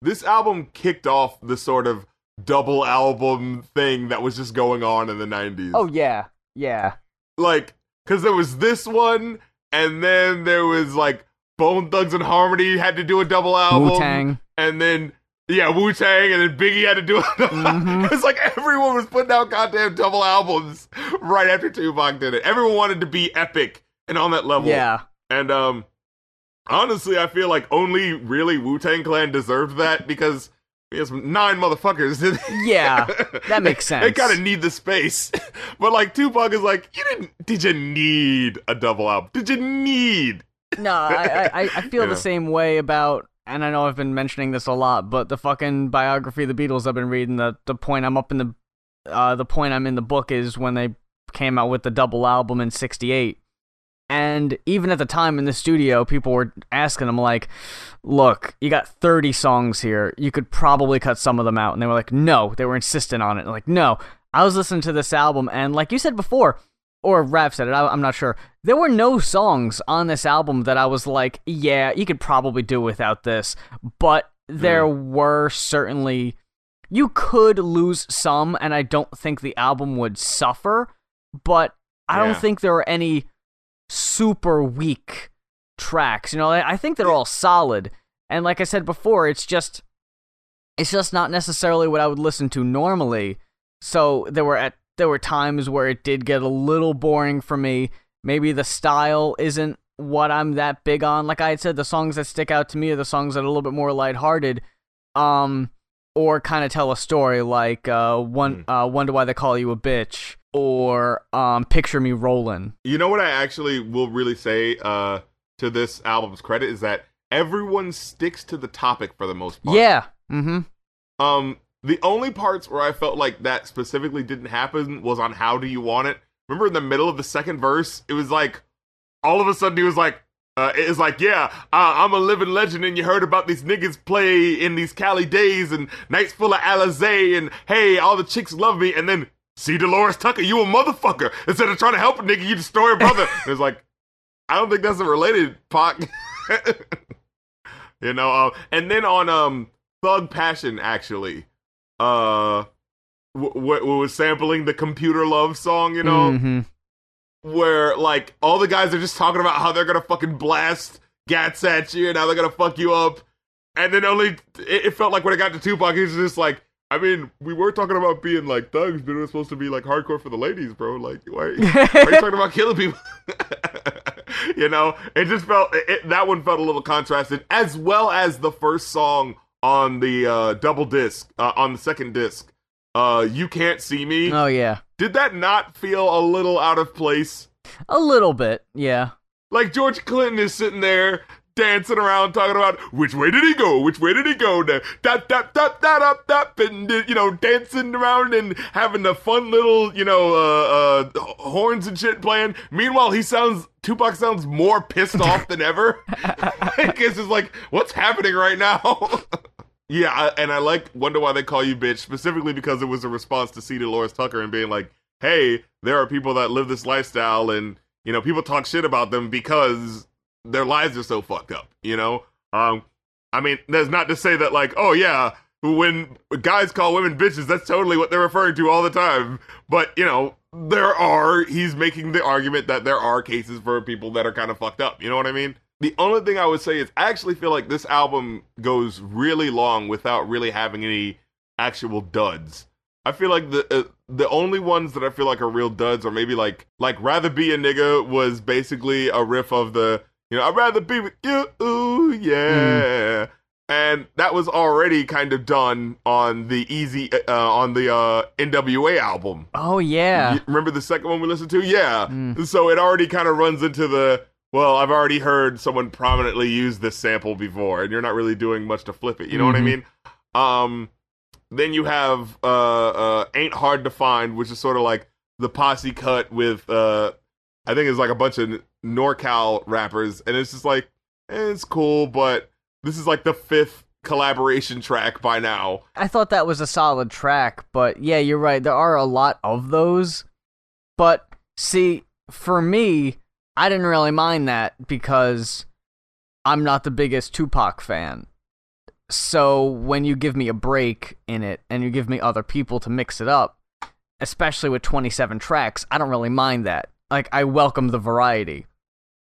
This album kicked off the sort of double album thing that was just going on in the 90s. oh yeah, yeah, Like, because there was this one, and then there was like Bone Thugs and Harmony had to do a double album. Wu Tang. And then, yeah, Wu Tang, and then Biggie had to do it. double Mhm. It's like everyone was putting out goddamn double albums right after Tupac did it. Everyone wanted to be epic and on that level. Yeah, And um honestly, I feel like only really Wu Tang Clan deserved that because we have some nine motherfuckers. Yeah, that makes sense. They kind of need the space, but like Tupac is like, you didn't. Did you need a double album? Did you need? no, I I, I feel Yeah. the same way about. And I know I've been mentioning this a lot, but the fucking biography of the Beatles I've been reading, the the point I'm up in the, uh, the point I'm in the book is when they came out with the double album in '68, and even at the time in the studio, people were asking them like, "Look, you got 30 songs here. You could probably cut some of them out." And they were like, "No." They were insistent on it. Like, "No." I was listening to this album, and like you said before, or Rav said it, I, I'm not sure. There were no songs on this album that I was like, "Yeah, you could probably do without this." But there mm. were certainly. You could lose some, and I don't think the album would suffer. But I Yeah. don't think there are any super weak tracks. You know, I think they're all solid. And like I said before, it's just it's just not necessarily what I would listen to normally. So there were at there were times where it did get a little boring for me. Maybe the style isn't what I'm that big on. Like I had said, the songs that stick out to me are the songs that are a little bit more lighthearted, um, or kind of tell a story. Like uh, one, uh, wonder why they call you a bitch, or um, picture me rolling. You know what I actually will really say uh, to this album's credit is that everyone sticks to the topic for the most part. Yeah. Mm-hmm. Um, the only parts where I felt like that specifically didn't happen was on "How Do You Want It." Remember in the middle of the second verse, it was like all of a sudden he was like, uh, "It's like, yeah, uh, I'm a living legend, and you heard about these niggas play in these Cali days and nights full of Alizé, and hey, all the chicks love me." And then, C. Dolores Tucker, you a motherfucker. Instead of trying to help a nigga, you destroy a brother. it was like, I don't think that's a related Pac. you know, uh, and then on um Thug Passion actually, uh, w- w- was sampling the Computer Love song, you know, hmm where like all the guys are just talking about how they're gonna fucking blast gats at you and how they're gonna fuck you up, and then only it, it felt like when it got to Tupac, he was just like. I mean, we were talking about being like thugs, but it was supposed to be like hardcore for the ladies, bro. Like, why, why are you talking about killing people? you know, it just felt it, that one felt a little contrasted, as well as the first song on the uh, double disc, uh, on the second disc. Uh, you can't see me. Oh yeah, Did that not feel a little out of place? a little bit. Yeah. Like George Clinton is sitting there dancing around talking about which way did he go? Which way did he go? Da da da da da da da and you know dancing around and having the fun little you know uh, uh horns and shit playing. Meanwhile, he sounds Tupac sounds more pissed off than ever. Because it's like, what's happening right now? yeah, and I like wonder why they call you bitch specifically because it was a response to C. Dolores Tucker and being like, hey, there are people that live this lifestyle and you know people talk shit about them because their lives are so fucked up, you know? Um, I mean, that's not to say that, like, oh, yeah, when guys call women bitches, that's totally what they're referring to all the time. But, you know, there are, he's making the argument that there are cases for people that are kind of fucked up. You know what I mean? The only thing I would say is I actually feel like this album goes really long without really having any actual duds. I feel like the uh, the only ones that I feel like are real duds are maybe like like rather be a nigga was basically a riff of the you know I'd rather be with you, ooh yeah, and that was already kind of done on the easy uh, on the uh, NWA album. Oh yeah. You remember the second one we listened to? Yeah. Mm. So it already kind of runs into the well, I've already heard someone prominently use this sample before, and you're not really doing much to flip it. You know what I Mhm. mean? Um, then you have uh, uh, "Ain't Hard to Find," which is sort of like the posse cut with uh, I think it's like a bunch of NorCal rappers, and it's just like eh, it's cool, but this is like the fifth collaboration track by now. I thought that was a solid track, but yeah, you're right. There are a lot of those. But see, for me, I didn't really mind that because I'm not the biggest Tupac fan. So when you give me a break in it and you give me other people to mix it up, especially with 27 tracks, I don't really mind that. Like I welcome the variety.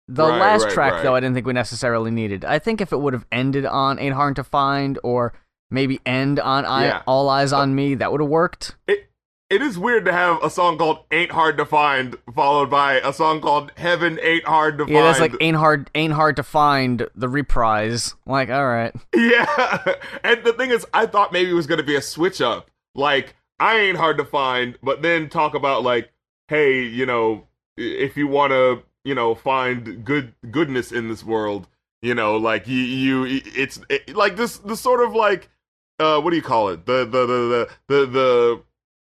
The Right, last right, track right. though, I didn't think we necessarily needed. I think if it would have ended on Ain't Hard to Find or maybe end on I, Yeah. All Eyes uh, on Me, that would have worked. It it is weird to have a song called "Ain't Hard to Find" followed by a song called "Heaven Ain't Hard to Find. Yeah, that's like Ain't Hard Ain't Hard to Find the reprise. Like, all right. Yeah, and the thing is, I thought maybe it was gonna be a switch up. Like, I ain't hard to find, but then talk about like, hey, you know, if you want to, you know, find good goodness in this world, you know, like you, you, it's it, like this, the sort of like, uh, what do you call it? The the the the the, the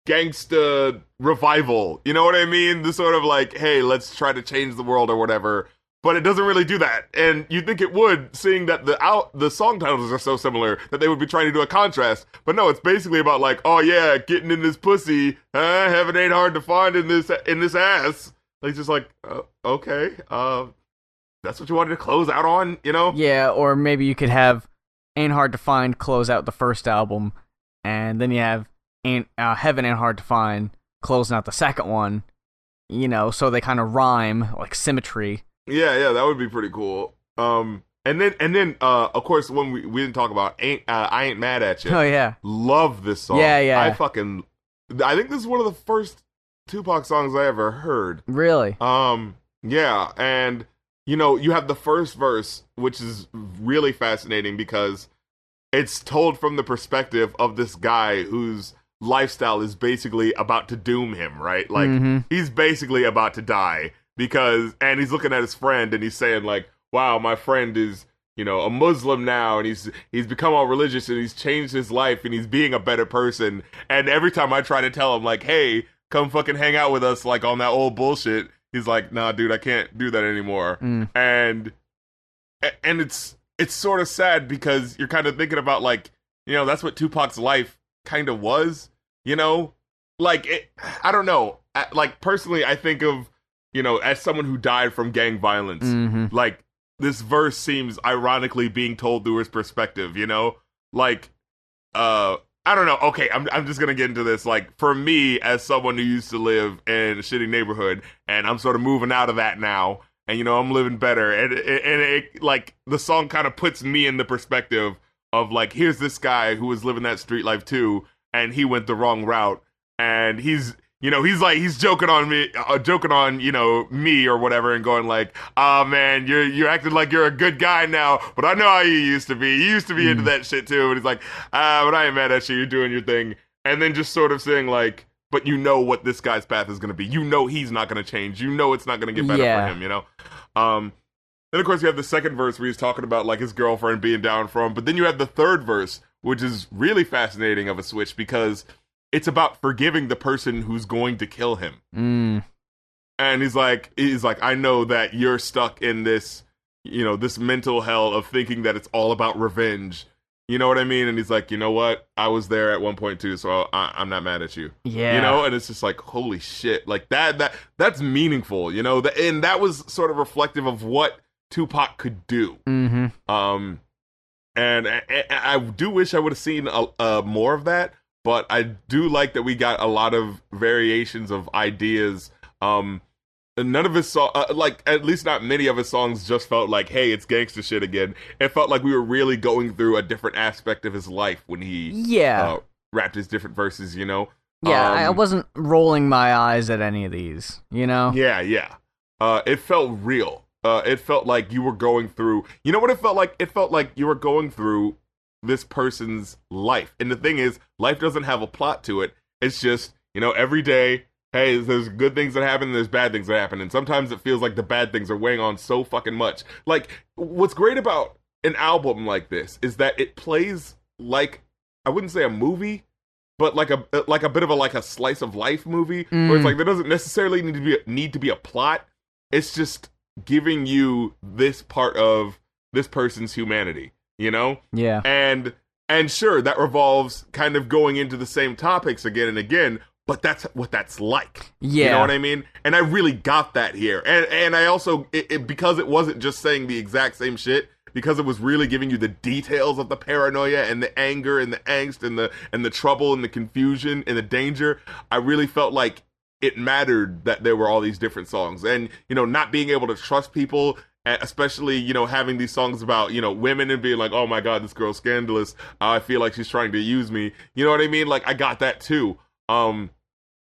gangsta revival. You know what I mean? The sort of like, hey, let's try to change the world or whatever. But it doesn't really do that, and you'd think it would, seeing that the out the song titles are so similar that they would be trying to do a contrast. But no, it's basically about like, oh yeah, getting in this pussy, uh, heaven ain't hard to find in this in this ass. Like just like, uh, okay, uh, that's what you wanted to close out on, you know? Yeah, or maybe you could have Ain't Hard to Find close out the first album, and then you have Ain't uh, Heaven Ain't Hard to Find closing out the second one. You know, so they kind of rhyme like symmetry. Yeah, yeah, that would be pretty cool. Um, and then and then uh, of course, when we we didn't talk about ain't uh, I ain't mad at you. Oh yeah, Love this song. Yeah, yeah. I fucking. I think this is one of the first Tupac songs I ever heard. really. Um, yeah, and you know, you have the first verse, which is really fascinating because it's told from the perspective of this guy whose lifestyle is basically about to doom him, right? Like Mhm. he's basically about to die because and he's looking at his friend and he's saying like, "Wow, my friend is, you know, a Muslim now and he's he's become all religious and he's changed his life and he's being a better person." And every time I try to tell him like, "Hey, come fucking hang out with us like on that old bullshit." He's like, "Nah, dude, I can't do that anymore." Mm. And and it's it's sort of sad because you're kind of thinking about like, you know, that's what Tupac's life kind of was, you know? Like it, I don't know. Like personally, I think of, you know, as someone who died from gang violence, Mhm. like this verse seems ironically being told through his perspective, you know? Like uh I don't know. Okay, I'm I'm just to get into this like for me as someone who used to live in a shitty neighborhood and I'm sort of moving out of that now and you know, I'm living better and and it like the song kind of puts me in the perspective of like here's this guy who was living that street life too and he went the wrong route and he's you know he's like he's joking on me uh, joking on you know me or whatever and going like oh man you're you're acting like you're a good guy now but i know how you used to be. You used to be into that shit too. And he's like ah but i ain't mad at you. You're doing your thing. And then just sort of saying like but you know what this guy's path is going to be. You know he's not going to change. You know it's not going to get better Yeah. for him you know? Um then of course you have the second verse where he's talking about like his girlfriend being down for him, but then you have the third verse, which is really fascinating of a switch because it's about forgiving the person who's going to kill him. Mm. And he's like he's like, I know that you're stuck in this, you know, this mental hell of thinking that it's all about revenge. You know what I mean? And he's like, you know what? I was there at one point too, so I, I'm not mad at you Yeah. you know and it's just like holy shit like that that that's meaningful you know and that was sort of reflective of what tupac could do hmm um and I, I do wish i would have seen a, uh, more of that but i do like that we got a lot of variations of ideas um none of his so- uh, like at least not many of his songs just felt like hey it's gangster shit again it felt like we were really going through a different aspect of his life when he Yeah. uh, rapped his different verses, you know. Yeah, I I Um, wasn't rolling my eyes at any of these. You know. Yeah, yeah. Uh, it felt real. Uh, it felt like you were going through. You know what it felt like? It felt like you were going through this person's life. And the thing is, life doesn't have a plot to it. It's just you know every day. Hey, there's good things that happen. There's bad things that happen, and sometimes it feels like the bad things are weighing on so fucking much. Like, what's great about an album like this is that it plays like I wouldn't say a movie, but like a like a bit of a like a slice of life movie where it's Mm. like there doesn't necessarily need to be need to be a plot. It's just giving you this part of this person's humanity, you know? Yeah. And and sure that revolves kind of going into the same topics again and again, but that's what that's like. Yeah. You know what I mean? And I really got that here. And and I also it, it, because it wasn't just saying the exact same shit, because it was really giving you the details of the paranoia and the anger and the angst and the and the trouble and the confusion and the danger, I really felt like it mattered that there were all these different songs. And you know, not being able to trust people especially you know having these songs about you know women and being like oh my god this girl's scandalous. I feel like she's trying to use me. You know what i mean? Like i got that too. Um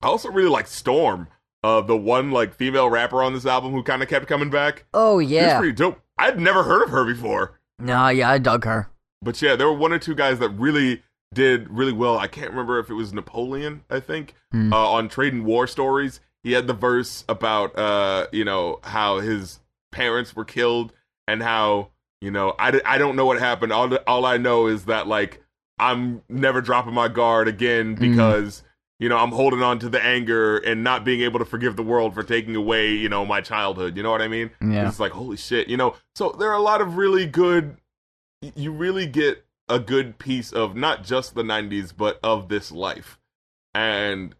i also really like storm uh the one like female rapper on this album who kind of kept coming back. Oh She's yeah. pretty dope. I'd never heard of her before. No, yeah, I dug her. but yeah there were one or two guys that really did really well. I can't remember if it was napoleon i think Hmm. uh, on trading war stories. He had the verse about uh you know how his parents were killed and how you know i, I don't know what happened. All, all i know is that like i'm never dropping my guard again Mm. because you know i'm holding on to the anger and not being able to forgive the world for taking away you know my childhood. You know what i mean? Yeah. it's like holy shit you know? So there are a lot of really good you really get a good piece of not just the 90s but of this life. And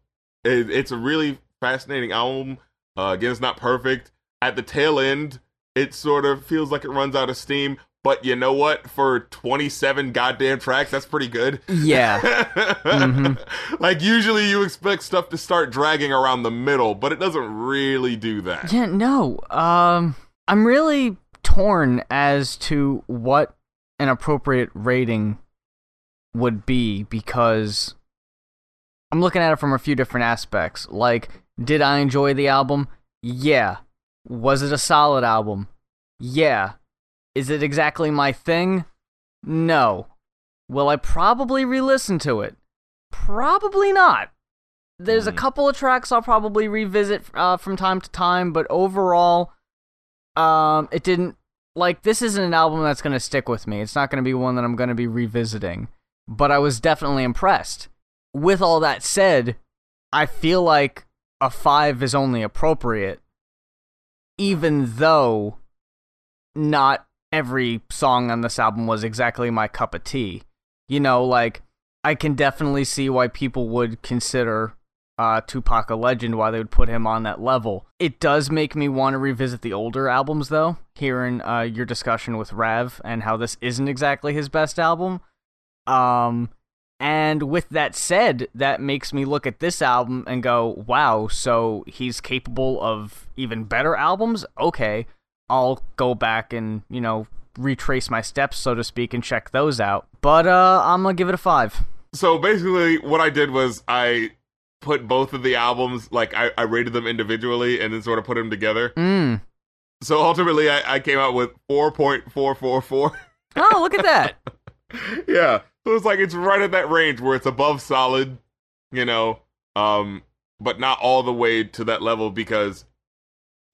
it, it's a really fascinating album. Uh, again it's not perfect. At the tail end it sort of feels like it runs out of steam but you know what for 27 goddamn tracks that's pretty good Yeah. Mhm. like usually you expect stuff to start dragging around the middle but it doesn't really do that Yeah, no. Um, I'm really torn as to what an appropriate rating would be because I'm looking at it from a few different aspects. Like, did I enjoy the album? Yeah. Was it a solid album? Yeah. Is it exactly my thing? No. Will I probably re listen to it? Probably not. There's a Mhm. couple of tracks I'll probably revisit uh, from time to time, but overall, um, it didn't. Like, this isn't an album that's going to stick with me. It's not going to be one that I'm going to be revisiting. But I was definitely impressed. With all that said, I feel like a five is only appropriate, even though not every song on this album was exactly my cup of tea. You know, like I can definitely see why people would consider uh, Tupac a legend, why they would put him on that level. It does make me want to revisit the older albums, though. Hearing uh, your discussion with Rev and how this isn't exactly his best album. Um, and with that said, that makes me look at this album and go, wow, so he's capable of even better albums? Okay, I'll go back and, you know, retrace my steps, so to speak, and check those out. But uh, I'm going to give it a five. so basically what i did was i put both of the albums like i, I rated them individually and then sort of put them together Mm. so ultimately i, I came out with 4.444 Oh, look at that. yeah so it's like it's right at that range where it's above solid you know um but not all the way to that level because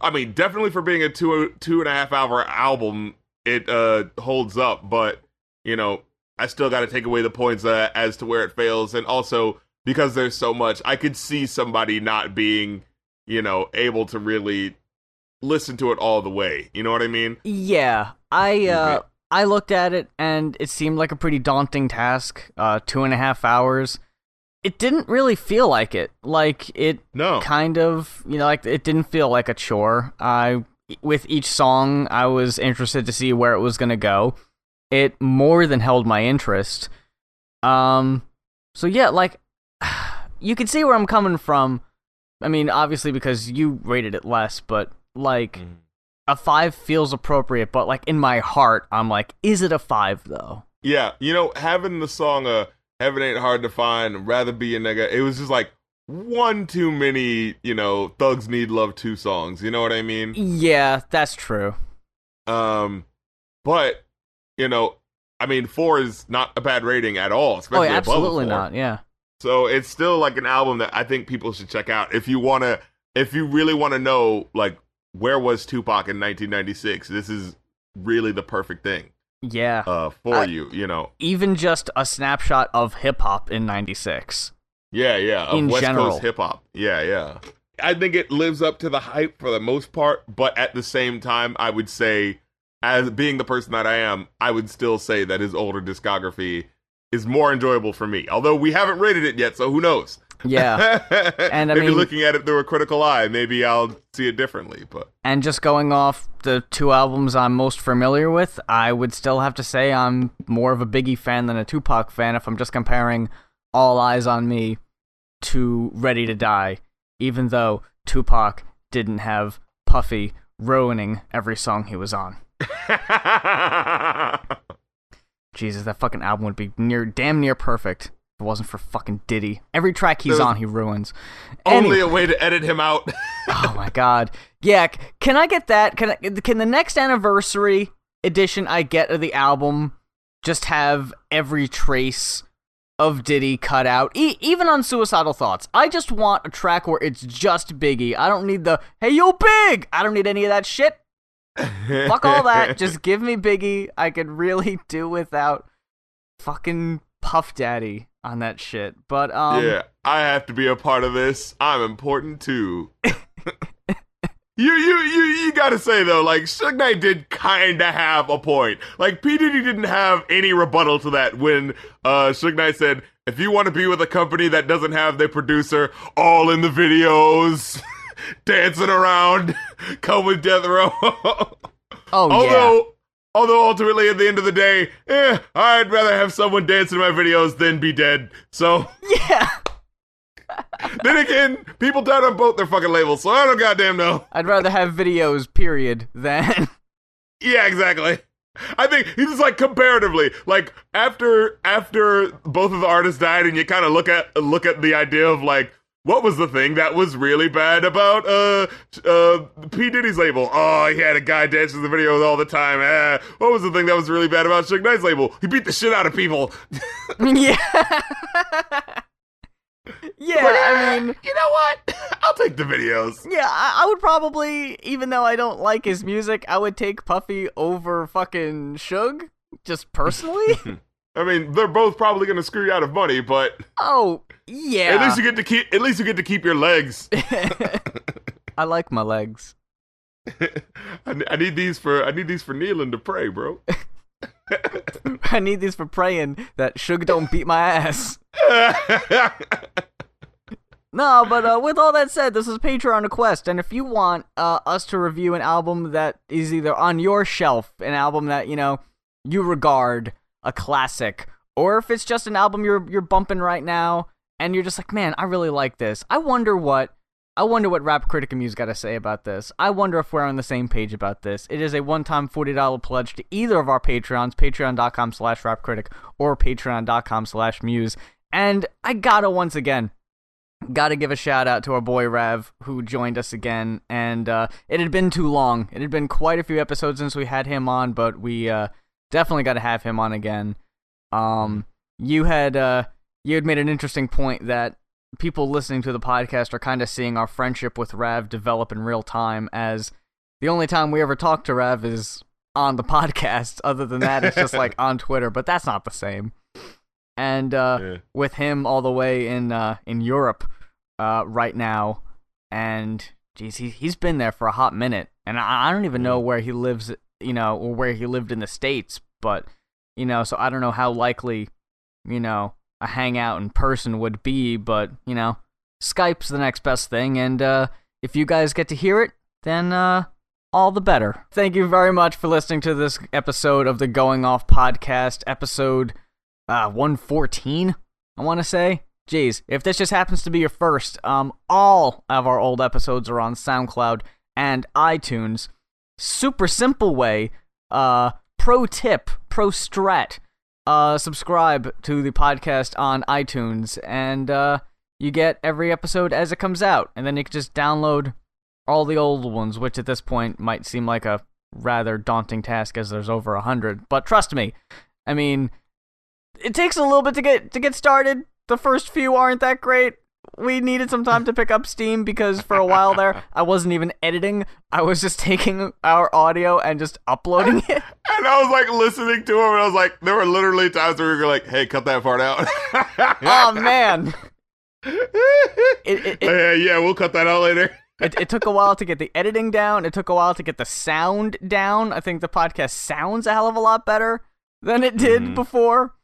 i mean definitely for being a two two and a half hour album it uh holds up but you know i still got to take away the points uh, as to where it fails. And also because there's so much i could see somebody not being you know able to really listen to it all the way. You know what i mean? Yeah, I uh, Okay. I looked at it and it seemed like a pretty daunting task. Uh, two and a half hours. It didn't really feel like it. Like it no kind of, you know, like it didn't feel like a chore. I with each song, I was interested to see where it was gonna go. It more than held my interest. Um, so yeah, like you can see where I'm coming from. I mean, obviously because you rated it less, but like Mhm. A five feels appropriate. But like in my heart, I'm like, is it a five though? Yeah, you know, having the song uh Heaven Ain't Hard to Find, Rather Be a Nigga, it was just like, one too many, you know, Thugs Need Love 2 songs. You know what I mean? Yeah, that's true. Um, but, you know, I mean, 4 is not a bad rating at all, Oh, especially yeah, above absolutely 4. not. Yeah. So it's still like an album that I think people should check out if you want to if you really want to know like where was Tupac in 1996. This is really the perfect thing Yeah. uh for I- you, you know. Even just a snapshot of hip hop in 96. Yeah, yeah, of In West general. Coast hip hop. Yeah, yeah. I think it lives up to the hype for the most part, but at the same time, I would say as being the person that I am, I would still say that his older discography is more enjoyable for me. Although we haven't rated it yet, so who knows? Yeah. And, I maybe mean- looking at it through a critical eye, maybe I'll see it differently. But And just going off the two albums I'm most familiar with, I would still have to say I'm more of a Biggie fan than a Tupac fan if I'm just comparing All Eyez on Me to Ready to Die, even though Tupac didn't have Puffy ruining every song he was on. Jesus, that fucking album would be near damn near perfect it wasn't for fucking Diddy. Every track he's on, he ruins. only Any- a way to edit him out. oh my god. Yeah, can I get that? Can I, can the next anniversary edition I get of the album just have every trace of Diddy cut out, e- even on Suicidal Thoughts? I just want a track where it's just Biggie. I don't need the "Hey yo, Big." I don't need any of that shit. Fuck all that. Just give me Biggie. I could really do without fucking Puff Daddy on that shit. But um, yeah, I have to be a part of this. I'm important too. You you you you gotta say though, like Suge Knight did kinda have a point. Like P Diddy didn't have any rebuttal to that when uh Suge Knight said, "If you want to be with a company that doesn't have their producer all in the videos, dancing around, come with Death Row." oh although although ultimately at the end of the day, eh, I'd rather have someone dance in my videos than be dead. So yeah, then again, people died on both their fucking labels, so I don't goddamn know. I'd rather have videos, period, than Yeah, exactly. I think he's like comparatively, like after after both of the artists died, and you kind of look at look at the idea of like what was the thing that was really bad about uh uh P Diddy's label? Oh, he had a guy dancing in the videos all the time. Eh. What was the thing that was really bad about Suge Knight's label? He beat the shit out of people. yeah. yeah, I mean, you know what? I'll take the videos. yeah, I, I would probably, even though I don't like his music, I would take Puffy over fucking Suge, just personally. I mean, they're both probably gonna screw you out of money, but oh, yeah. at least you get to keep at least you get to keep your legs. I like my legs. I, I need these for I need these for kneeling to pray, bro. I need these for praying that Sugar don't beat my ass. No, but uh, with all that said, this is Patreon request, and if you want uh, us to review an album that is either on your shelf, an album that you know you regard a classic, or if it's just an album you're you're bumping right now, and you're just like, man, I really like this. I wonder what I wonder what Rap Critic and Muse got to say about this. I wonder if we're on the same page about this. It is a one-time $40 pledge to either of our Patreons, patreon.com slash rapcritic or patreon.com slash muse. And I gotta once again, gotta give a shout out to our boy Rev who joined us again. And uh, it had been too long. It had been quite a few episodes since we had him on, but we uh, definitely got to have him on again. Um, you had uh, you had made an interesting point that people listening to the podcast are kind of seeing our friendship with Rav develop in real time. As the only time we ever talk to Rav is on the podcast. Other than that, it's just like on Twitter. But that's not the same. And uh, Yeah. with him all the way in uh, in Europe uh, right now, and geez, he he's been there for a hot minute, and I, I don't even know where he lives, you know, or where he lived in the states, but you know, so I don't know how likely, you know, a hangout in person would be, but you know, Skype's the next best thing, and uh, if you guys get to hear it, then uh, all the better. Thank you very much for listening to this episode of the Going Off Podcast, episode uh 114 i want to say jeez if this just happens to be your first um all of our old episodes are on soundcloud and itunes super simple way uh pro tip pro strat uh subscribe to the podcast on itunes and uh you get every episode as it comes out, and then you can just download all the old ones, which at this point might seem like a rather daunting task as there's over a hundred. But trust me, I mean, it takes a little bit to get to get started. The first few aren't that great. We needed some time to pick up steam because for a while there, I wasn't even editing. I was just taking our audio and just uploading it. And I was like listening to him, and I was like, there were literally times where we were like, "Hey, cut that part out." Oh man, it, it, it, yeah, yeah, we'll cut that out later. it, it took a while to get the editing down. It took a while to get the sound down. I think the podcast sounds a hell of a lot better than it did Mhm. before.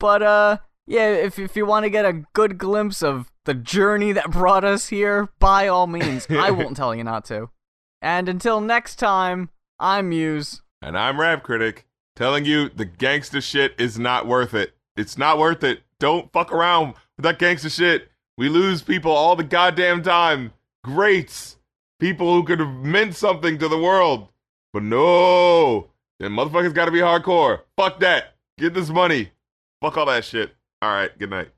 But uh, yeah, if if you want to get a good glimpse of the journey that brought us here, by all means, I won't tell you not to. And until next time, I'm Muse. And I'm Rap Critic, telling you the gangster shit is not worth it. It's not worth it. Don't fuck around with that gangster shit. We lose people all the goddamn time. Greats. People who could have meant something to the world. But no. Then motherfuckers gotta be hardcore. Fuck that. Get this money. Fuck all that shit. Alright, good night.